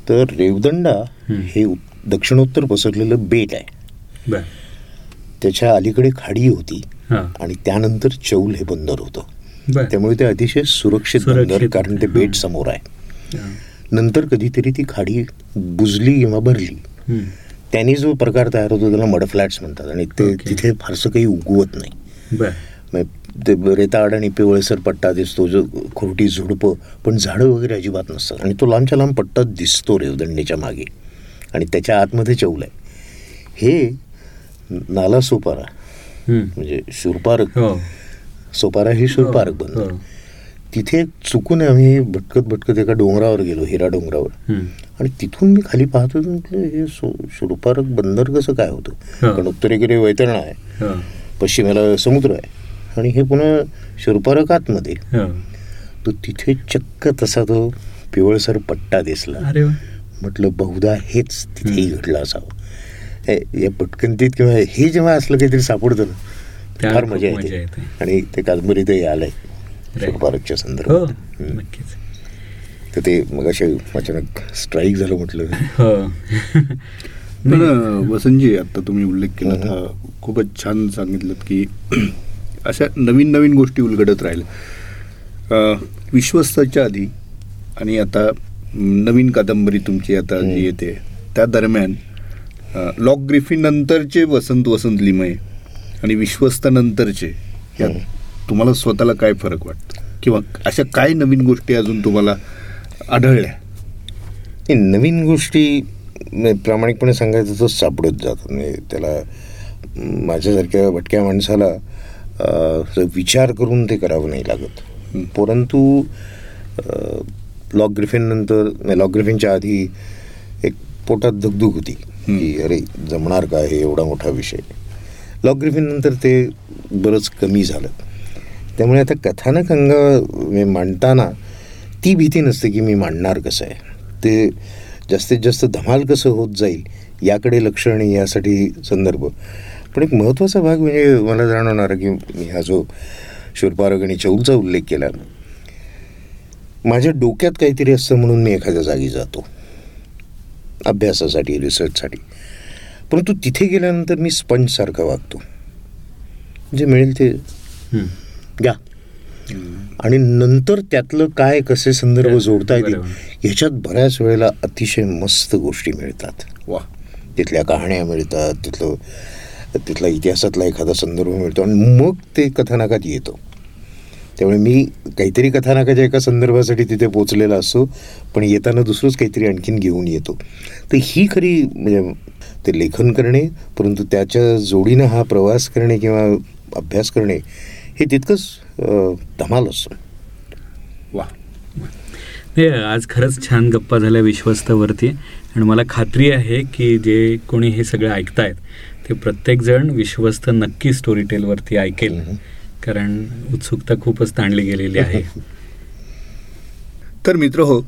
Speaker 3: तर रेवदंडा
Speaker 2: हं.
Speaker 3: दक्षिणोत्तर पसरलेलं बेट आहे त्याच्या अलीकडे खाडी होती आणि त्यानंतर चौल हे बंदर होतं त्यामुळे ते अतिशय सुरक्षित बंदर कारण ते. बेट. समोर आहे. नंतर कधीतरी ती खाडी बुजली किंवा भरली. त्यांनी जो प्रकार तयार होतो त्याला मडफ्लॅट्स म्हणतात आणि ते. तिथे फारसं काही उगवत नाही ते रेताड आणि पिवळसर पट्टा दिसतो जो खोटी झुडपं पण झाडं वगैरे अजिबात नसतात. आणि तो लांबच्या लांब पट्टा दिसतो रेवदंडीच्या मागे. आणि त्याच्या आतमध्ये चौल आहे. हे नाला सोपारा. म्हणजे शूरपारक.
Speaker 2: हो.
Speaker 3: सोपारा ही शूरपारक
Speaker 2: हो.
Speaker 3: बनतो तिथे चुकून आम्ही भटकत भटकत एका डोंगरावर गेलो हिरा डोंगरावर. आणि तिथून मी खाली पाहतो म्हटलं हे शूरपारक बंदर कसं काय होतं?
Speaker 2: हा.
Speaker 3: कारण उत्तरेकडे वैतरणा आहे.
Speaker 2: हो.
Speaker 3: पश्चिमेला समुद्र आहे. आणि हे पुन्हा शूरपारक आतमध्ये
Speaker 2: हो.
Speaker 3: तर तिथे चक्क तसा तो पिवळसर पट्टा दिसला म्हटलं बहुधा हेच तिथेही. घडलं असावं हे- या पटकंतीत किंवा हे जेव्हा असलं काहीतरी सापडतं ना फार मजा येते. आणि ते कादंबरीतही आलंय. शूरपारकच्या
Speaker 2: हो
Speaker 3: संदर्भात हम्म.
Speaker 2: नक्कीच
Speaker 3: तर ते मग असे अचानक स्ट्राईक झालं म्हटलं
Speaker 2: हो
Speaker 1: पण अ, वसंतजी आता तुम्ही उल्लेख केला
Speaker 3: हं.
Speaker 1: हा खूपच छान सांगितलं की अशा नवीन नवीन गोष्टी उलगडत राहिल्या विश्वस्ताच्या आधी आणि आता नवीन कादंबरी तुमची आता. जी येते त्या दरम्यान लॉक ग्रिफिन नंतरचे वसंत वसंत लिमये आणि विश्वस्त नंतरचे यात. तुम्हाला स्वतःला काय फरक वाटतं किंवा अशा काय नवीन गोष्टी अजून तुम्हाला आढळल्या
Speaker 3: नवीन गोष्टी प्रामाणिकपणे सांगायचं तर सापडत जातात म्हणजे त्याला माझ्यासारख्या भटक्या माणसाला विचार करून ते करावं नाही लागत. परंतु अ, लॉक ग्रिफिननंतर नाही, लॉक ग्रिफिनच्या आधी एक पोटात दगदूग होती. की अरे जमणार का हे एवढा मोठा विषय? लॉक ग्रिफिननंतर ते बरंच कमी झालं. त्यामुळे आता कथानक अंग म्हणजे मांडताना ती भीती नसते की मी मांडणार कसं आहे. ते जास्तीत जास्त धमाल कसं होत जाईल याकडे लक्ष आणि यासाठी संदर्भ. पण एक महत्त्वाचा भाग म्हणजे मला जाणवणार की मी हा जो शूरपारक आणि चौलचा उल्लेख केला माझ्या डोक्यात काहीतरी असतं म्हणून मी एखाद्या जागी जातो. अभ्यासासाठी रिसर्चसाठी. परंतु तिथे गेल्यानंतर मी स्पंजसारखा वागतो. जे मिळेल ते. घ्या. आणि नंतर त्यातलं काय कसे संदर्भ जोडता येतील
Speaker 2: बरोबर.
Speaker 3: याच्यात बऱ्याच वेळेला अतिशय मस्त गोष्टी मिळतात.
Speaker 1: वा.
Speaker 3: तिथल्या कहाण्या मिळतात तिथलं तिथला इतिहासातला एखादा संदर्भ मिळतो आणि मग ते कथानकात येतो. त्यामुळे मी काहीतरी कथानकाच्या एका संदर्भासाठी तिथे पोचलेला असतो पण येताना दुसरंच काहीतरी आणखीन घेऊन येतो. तर ही खरी म्हणजे ते लेखन करणे परंतु त्याच्या जोडीनं हा प्रवास करणे किंवा अभ्यास करणे हे तितकंच धमाल असतं
Speaker 1: वा.
Speaker 2: हे आज खरंच छान गप्पा झाल्या विश्वस्तावरती आणि मला खात्री आहे की जे कोणी हे सगळं ऐकतायत ते प्रत्येकजण विश्वस्त नक्की स्टोरी टेलवरती ऐकेल. कारण उत्सुकता खूपच ताणली गेलेली आहे.
Speaker 1: तर मित्र हो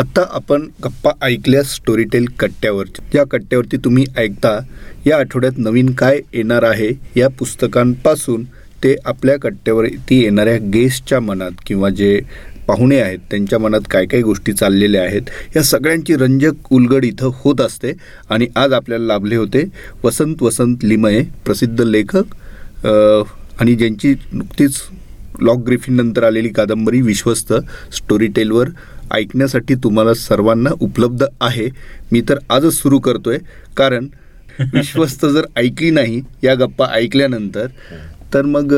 Speaker 1: आत्ता आपण गप्पा ऐकल्या स्टोरीटेल कट्ट्यावरती. या कट्ट्यावरती तुम्ही ऐकता या आठवड्यात नवीन काय येणार आहे या पुस्तकांपासून ते आपल्या कट्ट्यावरती येणाऱ्या गेस्टच्या मनात किंवा जे पाहुणे आहेत त्यांच्या मनात काय काय गोष्टी चाललेल्या आहेत या सगळ्यांची रंजक उलगड इथं होत असते. आणि आज आपल्याला लाभले होते वसंत वसंत लिमये प्रसिद्ध लेखक आणि ज्यांची नुकतीच लॉक ग्रिफिननंतर आलेली कादंबरी विश्वस्त स्टोरी टेलवर ऐकण्यासाठी तुम्हाला सर्वांना उपलब्ध आहे. मी तर आजच सुरू करतोय कारण विश्वस्त जर ऐकली नाही या गप्पा ऐकल्यानंतर तर मग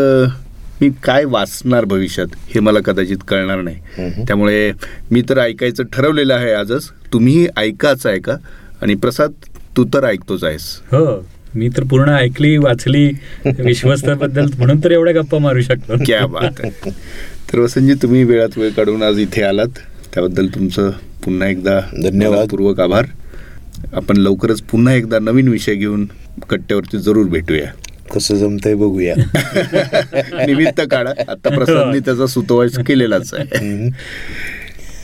Speaker 1: मी काय वाचणार भविष्यात हे मला कदाचित कळणार नाही. त्यामुळे मी तर ऐकायचं ठरवलेलं आहे आजच. तुम्हीही ऐकाच ऐका आणि प्रसाद तू तर ऐकतोच आहेस.
Speaker 2: हो मी तर पूर्ण ऐकली वाचली विश्वस्ताबद्दल म्हणून तर एवढ्या गप्पा मारू शकतो.
Speaker 1: क्या बात आहे. तर वसंतजी तुम्ही वेळात वेळ काढून आज इथे आलात. त्याबद्दल तुमचं पुन्हा एकदा
Speaker 3: धन्यवाद.
Speaker 1: पूर्वक आभार. आपण लवकरच पुन्हा एकदा नवीन विषय घेऊन कट्ट्यावरती जरूर भेटूया.
Speaker 3: कसं जमतंय बघूया.
Speaker 1: निमित्त काढा. आता प्रसादनी त्याचा सुतोवाच केलेलाच आहे.